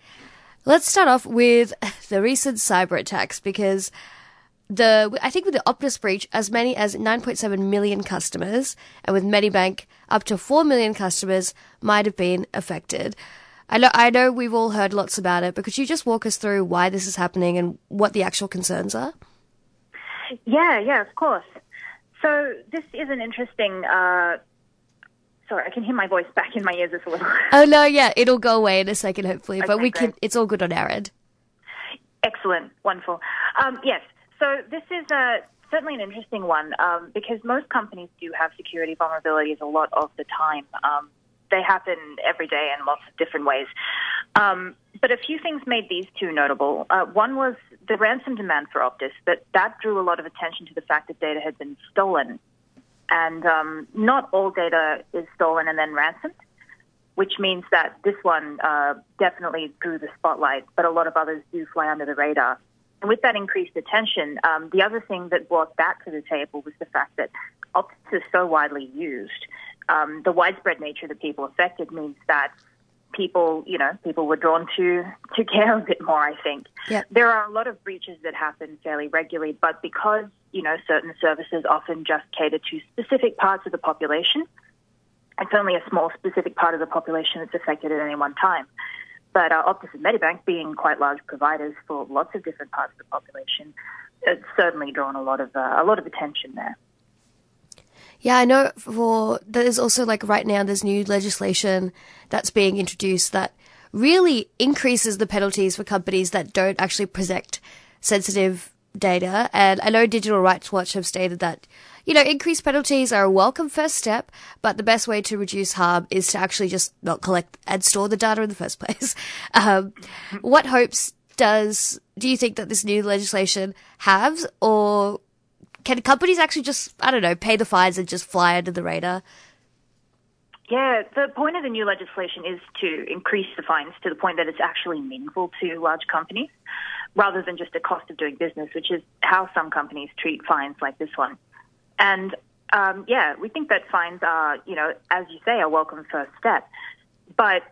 Let's start off with the recent cyber attacks because the I think with the Optus breach, as many as 9.7 million customers, and with Medibank, up to 4 million customers might have been affected. I know, I know we've all heard lots about it, but could you just walk us through why this is happening and what the actual concerns are? Yeah, yeah, of course. So this is an interesting. Uh, sorry, I can hear my voice back in my ears a little. Oh no, yeah, it'll go away in a second, hopefully, but Okay, we can. It's all good on our end. Excellent, wonderful. Um, yes, so this is uh, certainly an interesting one um, because most companies do have security vulnerabilities a lot of the time. Um, they happen every day in lots of different ways. Um, but a few things made these two notable. Uh, one was the ransom demand for Optus, but that drew a lot of attention to the fact that data had been stolen. And um, not all data is stolen and then ransomed, which means that this one uh, definitely drew the spotlight, but a lot of others do fly under the radar. And with that increased attention, um, the other thing that brought that to the table was the fact that Optus is so widely used. Um, the widespread nature of the people affected means that people, you know, people were drawn to to care a bit more. I think Yep. there are a lot of breaches that happen fairly regularly, but because you know certain services often just cater to specific parts of the population, it's only a small specific part of the population that's affected at any one time. But uh, Optus and Medibank, being quite large providers for lots of different parts of the population, it's certainly drawn a lot of uh, a lot of attention there. Yeah, I know for there's also like right now there's new legislation that's being introduced that really increases the penalties for companies that don't actually protect sensitive data. And I know Digital Rights Watch have stated that, you know, increased penalties are a welcome first step, but the best way to reduce harm is to actually just not collect and store the data in the first place. Um, what hopes does do you think that this new legislation has, or can companies actually just I don't know pay the fines and just fly under the radar? Yeah, the point of the new legislation is to increase the fines to the point that it's actually meaningful to large companies rather than just a cost of doing business, which is how some companies treat fines like this one. And um, yeah, we think that fines are, you know, as you say, a welcome first step. But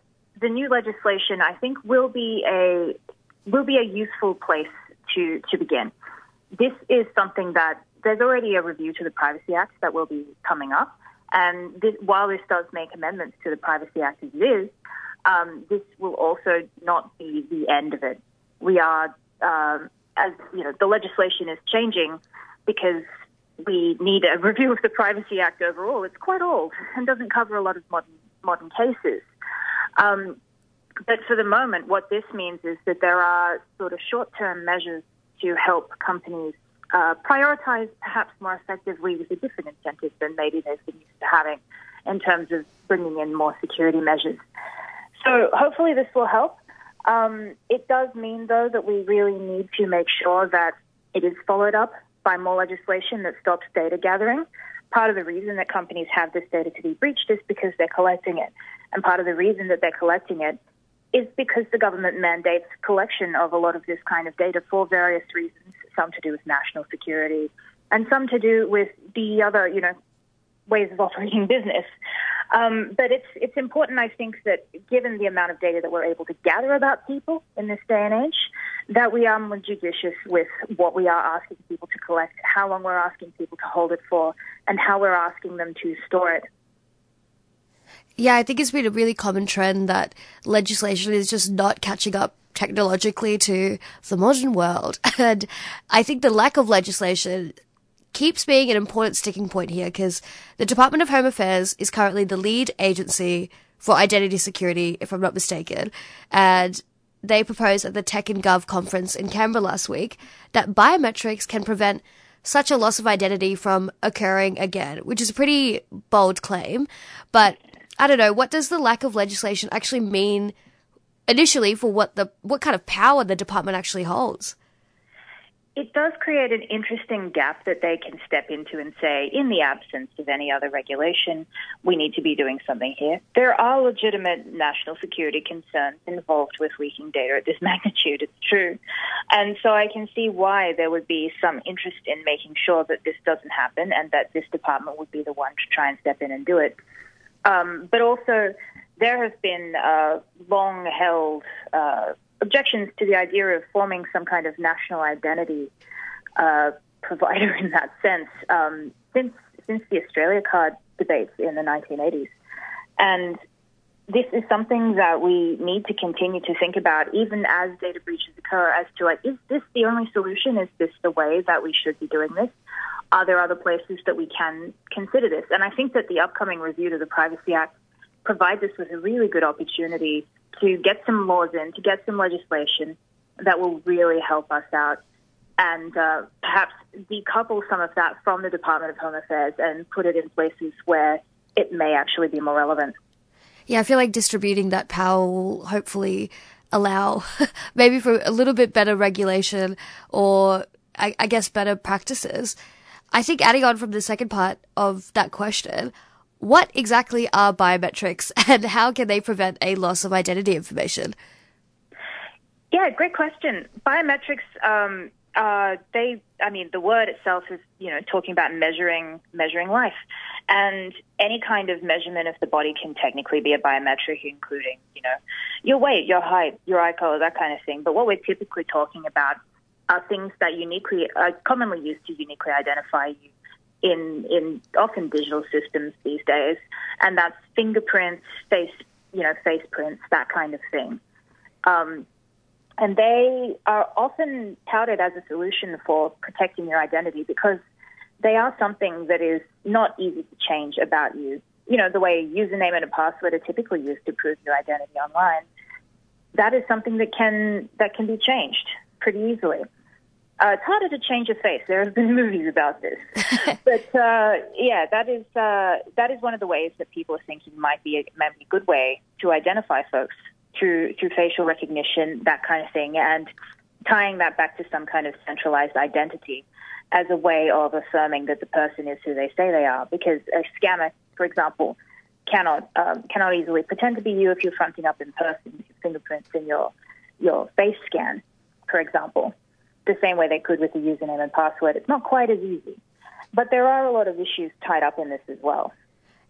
the new legislation, I think, will be a will be a useful place to to begin. This is something that there's already a review to the Privacy Act that will be coming up. And this, while this does make amendments to the Privacy Act as it is, um, this will also not be the end of it. We are, um, as you know, the legislation is changing because we need a review of the Privacy Act overall. It's quite old and doesn't cover a lot of modern modern cases. Um, but for the moment, what this means is that there are sort of short-term measures to help companies uh, prioritize perhaps more effectively with a different incentive than maybe they've been used to having in terms of bringing in more security measures. So hopefully this will help. Um, it does mean, though, that we really need to make sure that it is followed up by more legislation that stops data gathering. Part of the reason that companies have this data to be breached is because they're collecting it. And part of the reason that they're collecting it is because the government mandates collection of a lot of this kind of data for various reasons, some to do with national security and some to do with the other, you know, ways of operating business. Um, but it's it's important, I think, that given the amount of data that we're able to gather about people in this day and age, that we are more judicious with what we are asking people to collect, how long we're asking people to hold it for, and how we're asking them to store it. Yeah, I think it's been a really common trend that legislation is just not catching up technologically to the modern world. And I think the lack of legislation keeps being an important sticking point here because the Department of Home Affairs is currently the lead agency for identity security, if I'm not mistaken. And they proposed at the Tech in Gov conference in Canberra last week that biometrics can prevent such a loss of identity from occurring again, which is a pretty bold claim. But I don't know, what does the lack of legislation actually mean initially for what the what kind of power the department actually holds? It does create an interesting gap that they can step into and say, in the absence of any other regulation, we need to be doing something here. There are legitimate national security concerns involved with leaking data at this magnitude, it's true. And so I can see why there would be some interest in making sure that this doesn't happen and that this department would be the one to try and step in and do it. Um, but also, there have been uh, long held uh, objections to the idea of forming some kind of national identity uh, provider in that sense um, since since the Australia card debates in the 1980s, and this is something that we need to continue to think about, even as data breaches occur, as to like, is this the only solution? Is this the way that we should be doing this? Are there other places that we can consider this? And I think that the upcoming review to the Privacy Act provides us with a really good opportunity to get some laws in, to get some legislation that will really help us out and uh, perhaps decouple some of that from the Department of Home Affairs and put it in places where it may actually be more relevant. Yeah, I feel like distributing that power will hopefully allow maybe for a little bit better regulation or I, I guess better practices. I think adding on from the second part of that question, what exactly are biometrics and how can they prevent a loss of identity information? Yeah, great question. Biometrics, um, uh, they, I mean, the word itself is, you know, talking about measuring, measuring life. And any kind of measurement of the body can technically be a biometric, including, you know, your weight, your height, your eye color, that kind of thing. But what we're typically talking about are things that uniquely, are commonly used to uniquely identify you in, in often digital systems these days. And that's fingerprints, face, you know, face prints, that kind of thing. Um, and they are often touted as a solution for protecting your identity because they are something that is not easy to change about you. You know, the way a username and a password are typically used to prove your identity online. That is something that can that can be changed pretty easily. Uh, it's harder to change a face. There have been movies about this, but uh, yeah, that is uh, that is one of the ways that people are thinking might be a, might be a good way to identify folks through through facial recognition, that kind of thing, and tying that back to some kind of centralized identity as a way of affirming that the person is who they say they are. Because a scammer, for example, cannot um, cannot easily pretend to be you if you're fronting up in person with your fingerprints in your your face scan, for example. The same way they could with the username and password. It's not quite as easy, but there are a lot of issues tied up in this as well.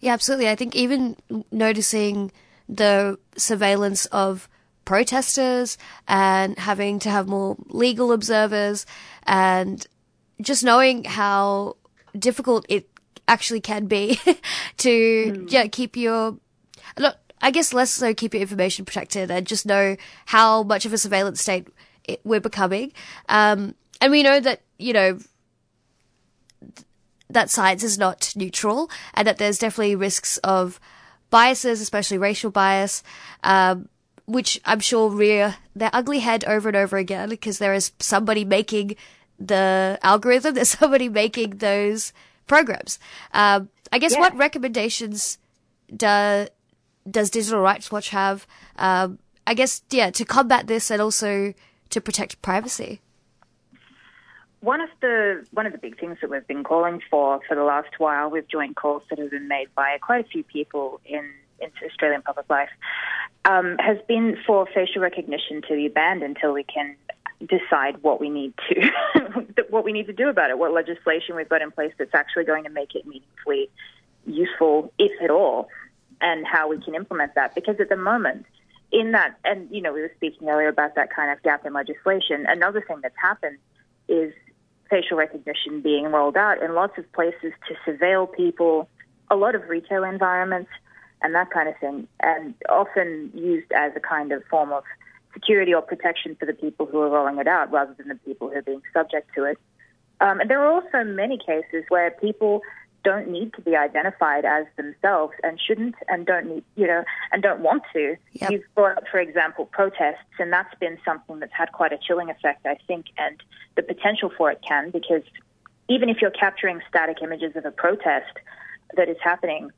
Yeah, absolutely. I think even noticing the surveillance of protesters and having to have more legal observers and just knowing how difficult it actually can be to mm. yeah keep your I guess less so keep your information protected and just know how much of a surveillance state we're becoming. Um, and we know that you know that science is not neutral and that there's definitely risks of biases, especially racial bias, um, which I'm sure rear their ugly head over and over again because there is somebody making the algorithm, there's somebody making those programs. Um, I guess Yeah. what recommendations do, does Digital Rights Watch have? Um, I guess, yeah, to combat this and also to protect privacy. One of the one of the big things that we've been calling for for the last while, we've joined calls that have been made by quite a few people in Australian public life, um, has been for facial recognition to be banned until we can decide what we need to what we need to do about it, what legislation we've got in place that's actually going to make it meaningfully useful, if at all, and how we can implement that. Because at the moment, in that, and you know, we were speaking earlier about that kind of gap in legislation. Another thing that's happened is facial recognition being rolled out in lots of places to surveil people, a lot of retail environments, and that kind of thing, and often used as a kind of form of security or protection for the people who are rolling it out rather than the people who are being subject to it. Um, and there are also many cases where people don't need to be identified as themselves and shouldn't and don't need, you know, and don't want to. Yep. You've brought up, for example, protests, and that's been something that's had quite a chilling effect, I think, and the potential for it can, because even if you're capturing static images of a protest that is happening,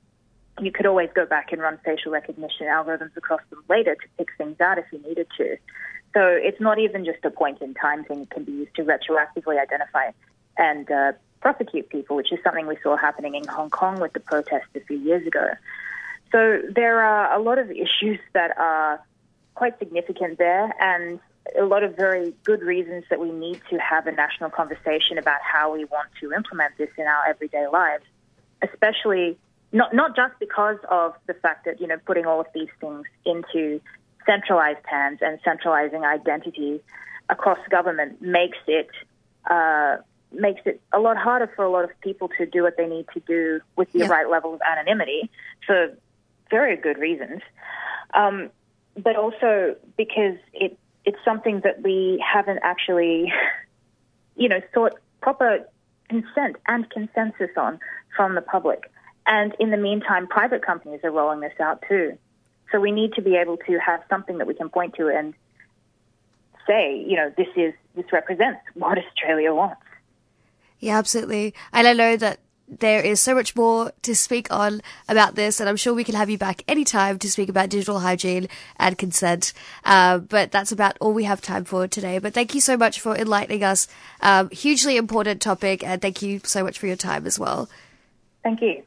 you could always go back and run facial recognition algorithms across them later to pick things out if you needed to. So it's not even just a point in time thing. It can be used to retroactively identify and uh, prosecute people, which is something we saw happening in Hong Kong with the protests a few years ago. So there are a lot of issues that are quite significant there and a lot of very good reasons that we need to have a national conversation about how we want to implement this in our everyday lives, especially not not just because of the fact that you know putting all of these things into centralized hands and centralizing identity across government makes it uh, makes it a lot harder for a lot of people to do what they need to do with the Yeah. right level of anonymity for very good reasons, um, but also because it it's something that we haven't actually, you know, sought proper consent and consensus on from the public. And in the meantime, private companies are rolling this out too. So we need to be able to have something that we can point to and say, you know, this is this represents what Australia wants. Yeah, absolutely. And I know that there is so much more to speak on about this, and I'm sure we can have you back anytime to speak about digital hygiene and consent. Uh, but that's about all we have time for today. But thank you so much for enlightening us. Um, hugely important topic, and thank you so much for your time as well. Thank you.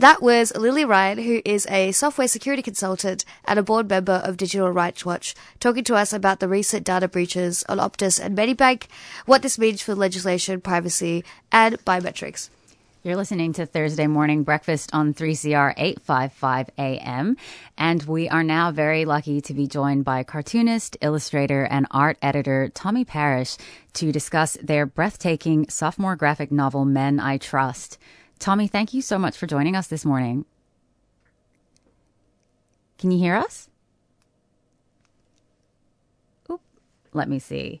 That was Lily Ryan, who is a software security consultant and a board member of Digital Rights Watch, talking to us about the recent data breaches on Optus and Medibank, what this means for legislation, privacy, and biometrics. You're listening to Thursday Morning Breakfast on 3CR 855 AM. And we are now very lucky to be joined by cartoonist, illustrator, and art editor Tommy Parrish to discuss their breathtaking sophomore graphic novel, Men I Trust. Tommy, thank you so much for joining us this morning. Can you hear us? Oop, let me see.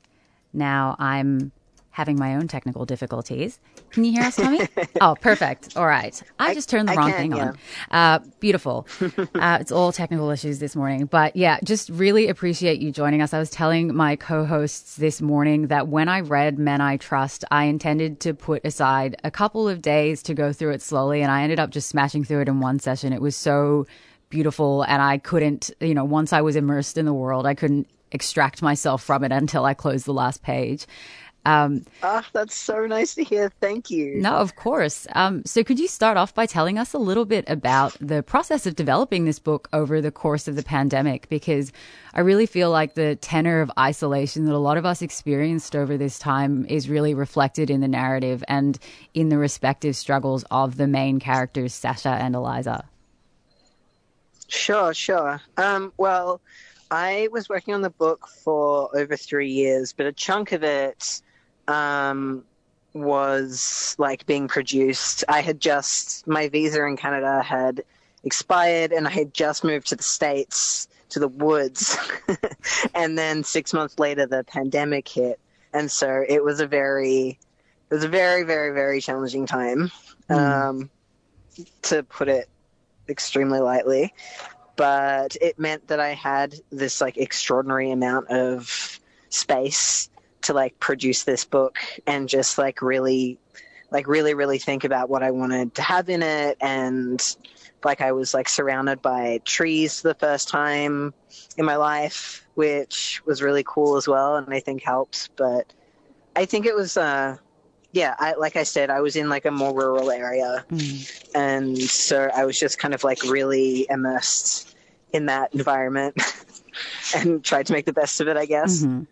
Now I'm having my own technical difficulties. Can you hear us, Tommy? oh, perfect. All right. I, just turned the I wrong can, thing yeah. on. Uh, beautiful. uh, it's all technical issues this morning. But yeah, just really appreciate you joining us. I was telling my co hosts this morning that when I read Men I Trust, I intended to put aside a couple of days to go through it slowly. And I ended up just smashing through it in one session. It was so beautiful. And I couldn't, you know, once I was immersed in the world, I couldn't extract myself from it until I closed the last page. Um, Ah, that's so nice to hear. Thank you. no, of course. Um, so, could you start off by telling us a little bit about the process of developing this book over the course of the pandemic? Because I really feel like the tenor of isolation that a lot of us experienced over this time is really reflected in the narrative and in the respective struggles of the main characters, Sasha and Eliza. Sure, sure. Um, well, I was working on the book for over three years, but a chunk of it um, was like being produced. I had just, my visa in Canada had expired, and I had just moved to the States, to the woods. and then six months later, the pandemic hit. And so it was a very, it was a very, very, very challenging time, um, to put it extremely lightly but it meant that I had this like extraordinary amount of space to like produce this book and just like really like really really think about what I wanted to have in it and like I was like surrounded by trees for the first time in my life which was really cool as well and I think helped but I think it was uh yeah, I, like I said, I was in like a more rural area, and so I was just kind of like really immersed in that environment and tried to make the best of it, I guess. Mhm.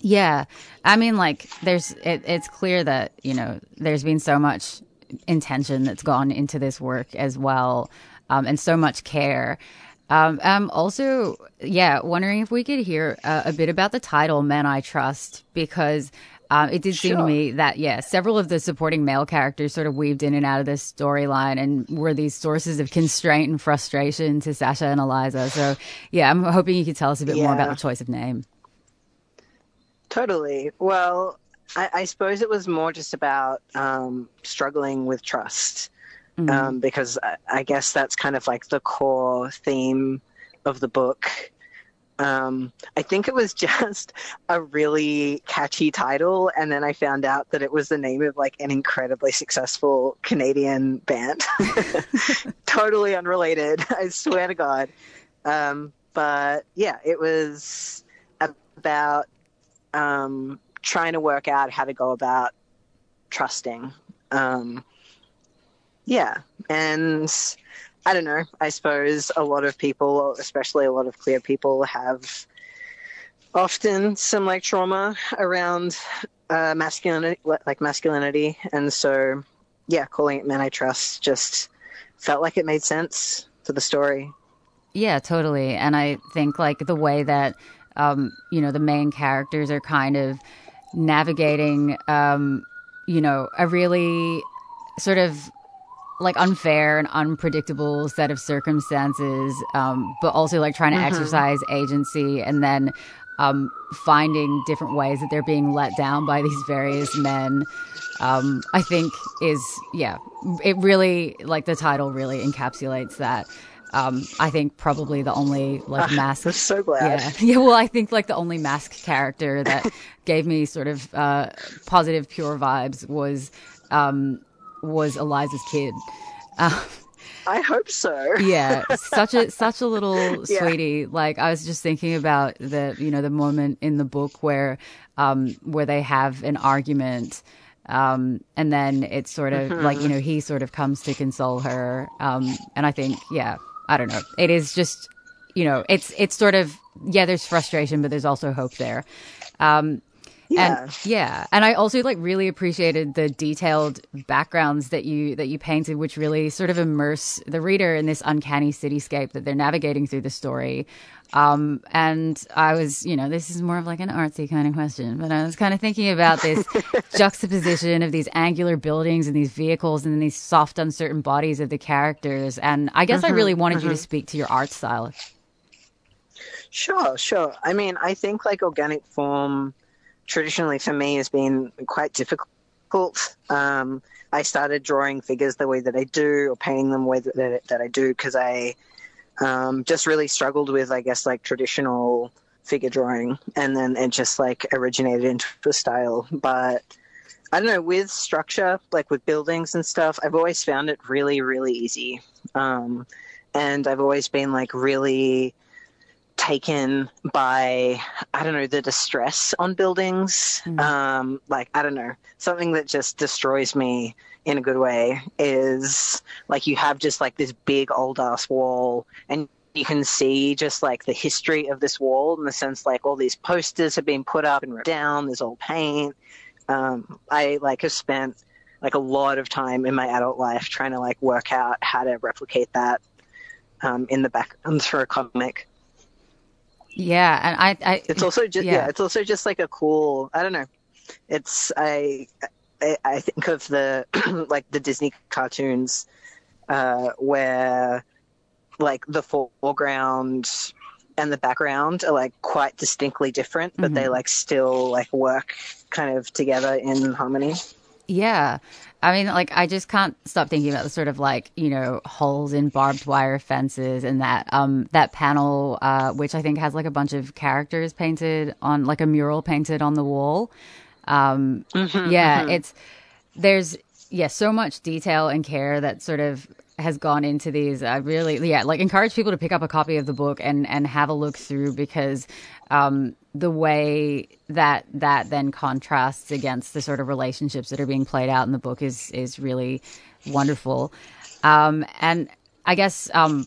Yeah, I mean, like, there's it, it's clear that you know there's been so much intention that's gone into this work as well, um, and so much care. Um, I'm also, yeah, wondering if we could hear uh, a bit about the title "Men I Trust" because um, it did seem to me that yeah, several of the supporting male characters sort of weaved in and out of this storyline and were these sources of constraint and frustration to Sasha and Eliza. So yeah, I'm hoping you could tell us a bit more about the choice of name. Totally. Well, I, I suppose it was more just about um, struggling with trust, um, because I, I guess that's kind of like the core theme of the book. Um, I think it was just a really catchy title, and then I found out that it was the name of like an incredibly successful Canadian band. totally unrelated, I swear to God. Um, but yeah, it was about um, trying to work out how to go about trusting. Um, yeah, and I don't know. I suppose a lot of people, especially a lot of queer people, have often some like trauma around uh, masculinity, like masculinity, and so yeah, calling it "Men I Trust" just felt like it made sense to the story. Yeah, totally. And I think like the way that um, you know the main characters are kind of navigating, um, you know, a really sort of like unfair and unpredictable set of circumstances, um, but also like trying to Mhm. exercise agency and then um, finding different ways that they're being let down by these various men. Um, I think is yeah, it really like the title really encapsulates that. Um, I think probably the only like Ah, masc. I'm so glad. Yeah, yeah. Well, I think like the only masc character that gave me sort of uh, positive, pure vibes was um, was Eliza's kid. Uh, I hope so. yeah, such a such a little Yeah. sweetie. Like I was just thinking about the you know the moment in the book where um, where they have an argument. Um, and then it's sort of Mm-hmm. Mhm. like, you know, he sort of comes to console her. Um, and I think, yeah, I don't know. It is just, you know, it's, it's sort of, yeah, there's frustration, but there's also hope there. Um, Yeah. and yeah, and I also like really appreciated the detailed backgrounds that you that you painted, which really sort of immerse the reader in this uncanny cityscape that they're navigating through the story. Um, and I was, you know, this is more of like an artsy kind of question, but I was kind of thinking about this juxtaposition of these angular buildings and these vehicles and then these soft, uncertain bodies of the characters. And I guess I Mhm, really wanted you to mhm. speak to your art style. Sure, sure. I mean, I think like organic form traditionally for me has been quite difficult. Um, I started drawing figures the way that I do or painting them the way that, that I do because I um, just really struggled with, I guess, like traditional figure drawing. And then it just like originated into a style. But I don't know, with structure, like with buildings and stuff, I've always found it really, really easy. Um, and I've always been like really taken by I don't know the distress on buildings. Um, like I don't know something that just destroys me in a good way is like you have just like this big old ass wall and you can see just like the history of this wall in the sense like all these posters have been put up and ripped down. There's all paint. Um, I like have spent like a lot of time in my adult life trying to like work out how to replicate that um, in the background for a comic. Yeah, and I, I It's also just yeah. yeah. it's also just like a cool. I don't know. It's I I, I think of the like the Disney cartoons uh, where like the foreground and the background are like quite distinctly different, but they Mhm. like still like work kind of together in harmony. Yeah. I mean, like, I just can't stop thinking about the sort of like, you know, holes in barbed wire fences and that, um, that panel, uh, which I think has like a bunch of characters painted on, like a mural painted on the wall. Um, Mhm, yeah, mhm. it's, there's, yeah, so much detail and care that sort of has gone into these. I really, yeah, like encourage people to pick up a copy of the book and, and have a look through because, um, the way that that then contrasts against the sort of relationships that are being played out in the book is is really wonderful. Um, and I guess um,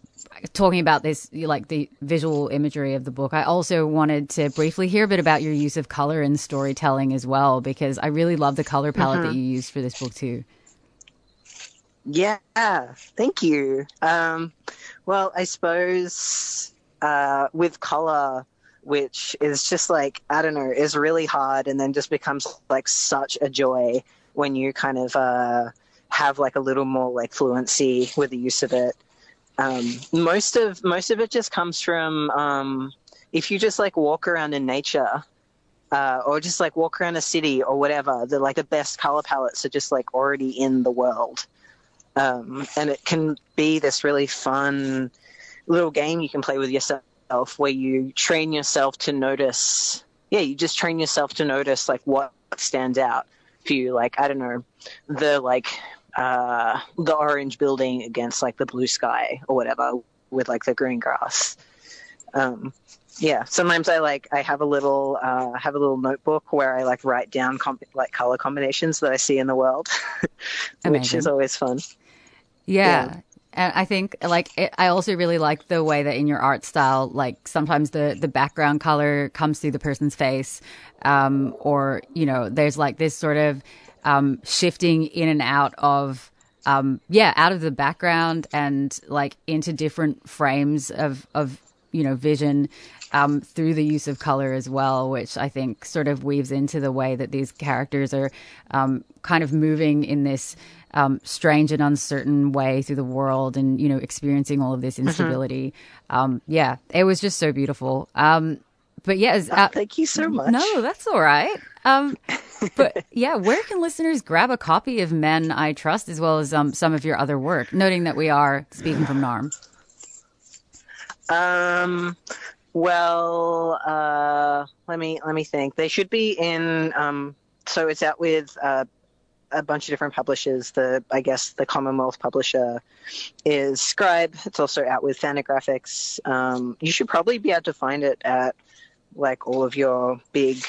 talking about this, like the visual imagery of the book, I also wanted to briefly hear a bit about your use of color in storytelling as well, because I really love the color palette that Mhm. you used for this book too. Yeah, thank you. Um, well, I suppose uh, with color, which is just like I don't know, is really hard, and then just becomes like such a joy when you kind of uh, have like a little more like fluency with the use of it. Um, most of most of it just comes from um, if you just like walk around in nature. Uh, or just like walk around a city or whatever, the like the best color palettes are just like already in the world um, and it can be this really fun little game you can play with yourself where you train yourself to notice yeah you just train yourself to notice like what stands out for you. Like i don't know the like uh the orange building against like the blue sky or whatever with like the green grass. Um yeah sometimes i like i have a little uh have a little notebook where i like write down like color combinations that i see in the world which is always fun. Yeah. And I think like it, I also really like the way that in your art style, like sometimes the the background color comes through the person's face, um, or you know, there's like this sort of um, shifting in and out of um, yeah, out of the background and like into different frames of of you know vision um, through the use of color as well, which I think sort of weaves into the way that these characters are um, kind of moving in this um, strange and uncertain way through the world and, you know, experiencing all of this Mhm. instability. Um, yeah, it was just so beautiful. Um, but yeah, uh, thank you so much. No, that's all right. Um, but yeah, where can listeners grab a copy of Men I Trust as well as um, some of your other work? Noting that we are speaking from Naarm. Um, well, uh, let me let me think. They should be in. Um, so it's out with uh, a bunch of different publishers. The I guess the Commonwealth publisher is Scribe. It's also out with Fantagraphics. Um, you should probably be able to find it at like all of your big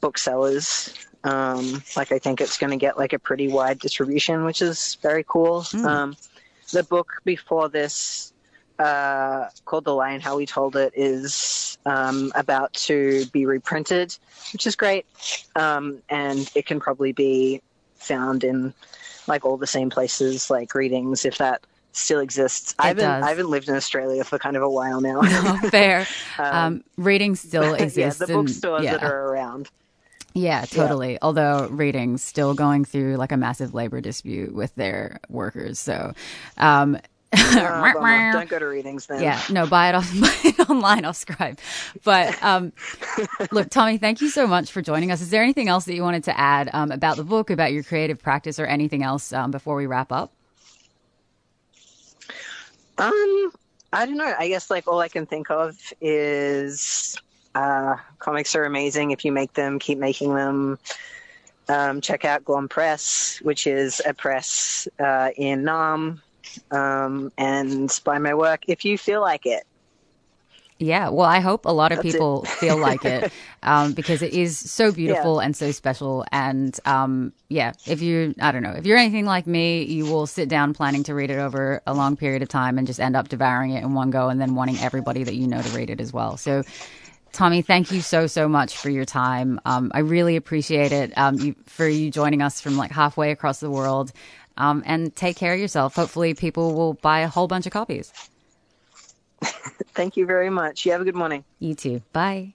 booksellers. Um, like I think it's going to get like a pretty wide distribution, which is very cool. Mm. Um, the book before this, uh, called The Lie and How We Told It, is um, about to be reprinted, which is great. Um, and it can probably be found in like all the same places, like Readings, if that still exists. I haven't does. I haven't lived in Australia for kind of a while now. Fair. Um, reading still yeah, exists. the and- bookstores yeah. that are around. Yeah, totally. Although reading's still going through like a massive labor dispute with their workers. So, um, Oh. Don't go to Readings then. yeah, no, buy it off buy it online off Scribe. But um, look, Tommy, thank you so much for joining us. Is there anything else that you wanted to add um, about the book, about your creative practice, or anything else um, before we wrap up? Um, I don't know. I guess like all I can think of is uh, comics are amazing. If you make them, keep making them. Um, check out Glom Press, which is a press uh, in Naarm, um, and by my work if you feel like it. Yeah, well, I hope a lot of That's people feel like it um, because it is so beautiful and so special. And um, yeah, if you, I don't know, if you're anything like me, you will sit down planning to read it over a long period of time and just end up devouring it in one go and then wanting everybody that you know to read it as well. So, Tommy, thank you so, so much for your time. Um, I really appreciate it um, you, for you joining us from like halfway across the world. Um, and take care of yourself. Hopefully, people will buy a whole bunch of copies. Thank you very much. You have a good morning. You too. Bye.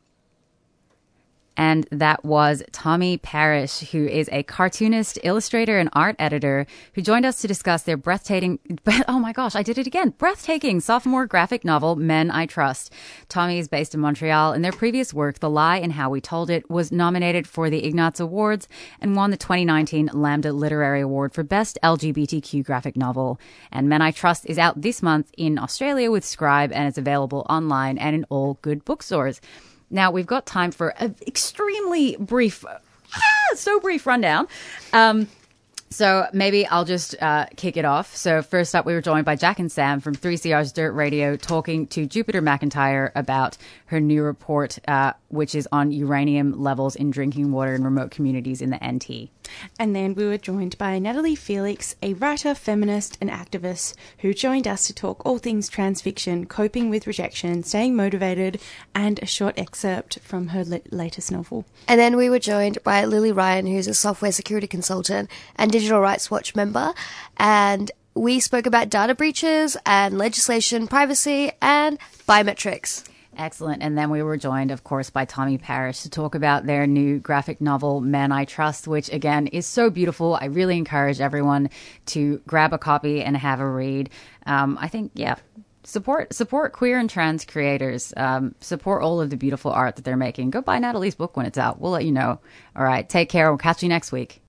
And that was Tommy Parrish, who is a cartoonist, illustrator, and art editor who joined us to discuss their breathtaking, oh my gosh, I did it again, breathtaking sophomore graphic novel, Men I Trust. Tommy is based in Montreal, and their previous work, The Lie and How We Told It, was nominated for the Ignatz Awards and won the 2019 Lambda Literary Award for Best LGBTQ Graphic Novel. And Men I Trust is out this month in Australia with Scribe and is available online and in all good bookstores. Now we've got time for an extremely brief, ah, so brief rundown. Um, so maybe I'll just uh, kick it off. So first up, we were joined by Jack and Sam from 3CR's Dirt Radio, talking to Jupiter McIntyre about her new report, uh, which is on uranium levels in drinking water in remote communities in the NT. And then we were joined by Natalie Felix, a writer, feminist, and activist who joined us to talk all things trans fiction, coping with rejection, staying motivated, and a short excerpt from her latest novel. And then we were joined by Lily Ryan, who's a software security consultant and Digital Rights Watch member. And we spoke about data breaches and legislation, privacy, and biometrics. Excellent. And then we were joined, of course, by Tommy Parrish to talk about their new graphic novel, Men I Trust, which again is so beautiful. I really encourage everyone to grab a copy and have a read. Um, I think, yeah, support support queer and trans creators. Um, support all of the beautiful art that they're making. Go buy Natalie's book when it's out. We'll let you know. All right. Take care. We'll catch you next week.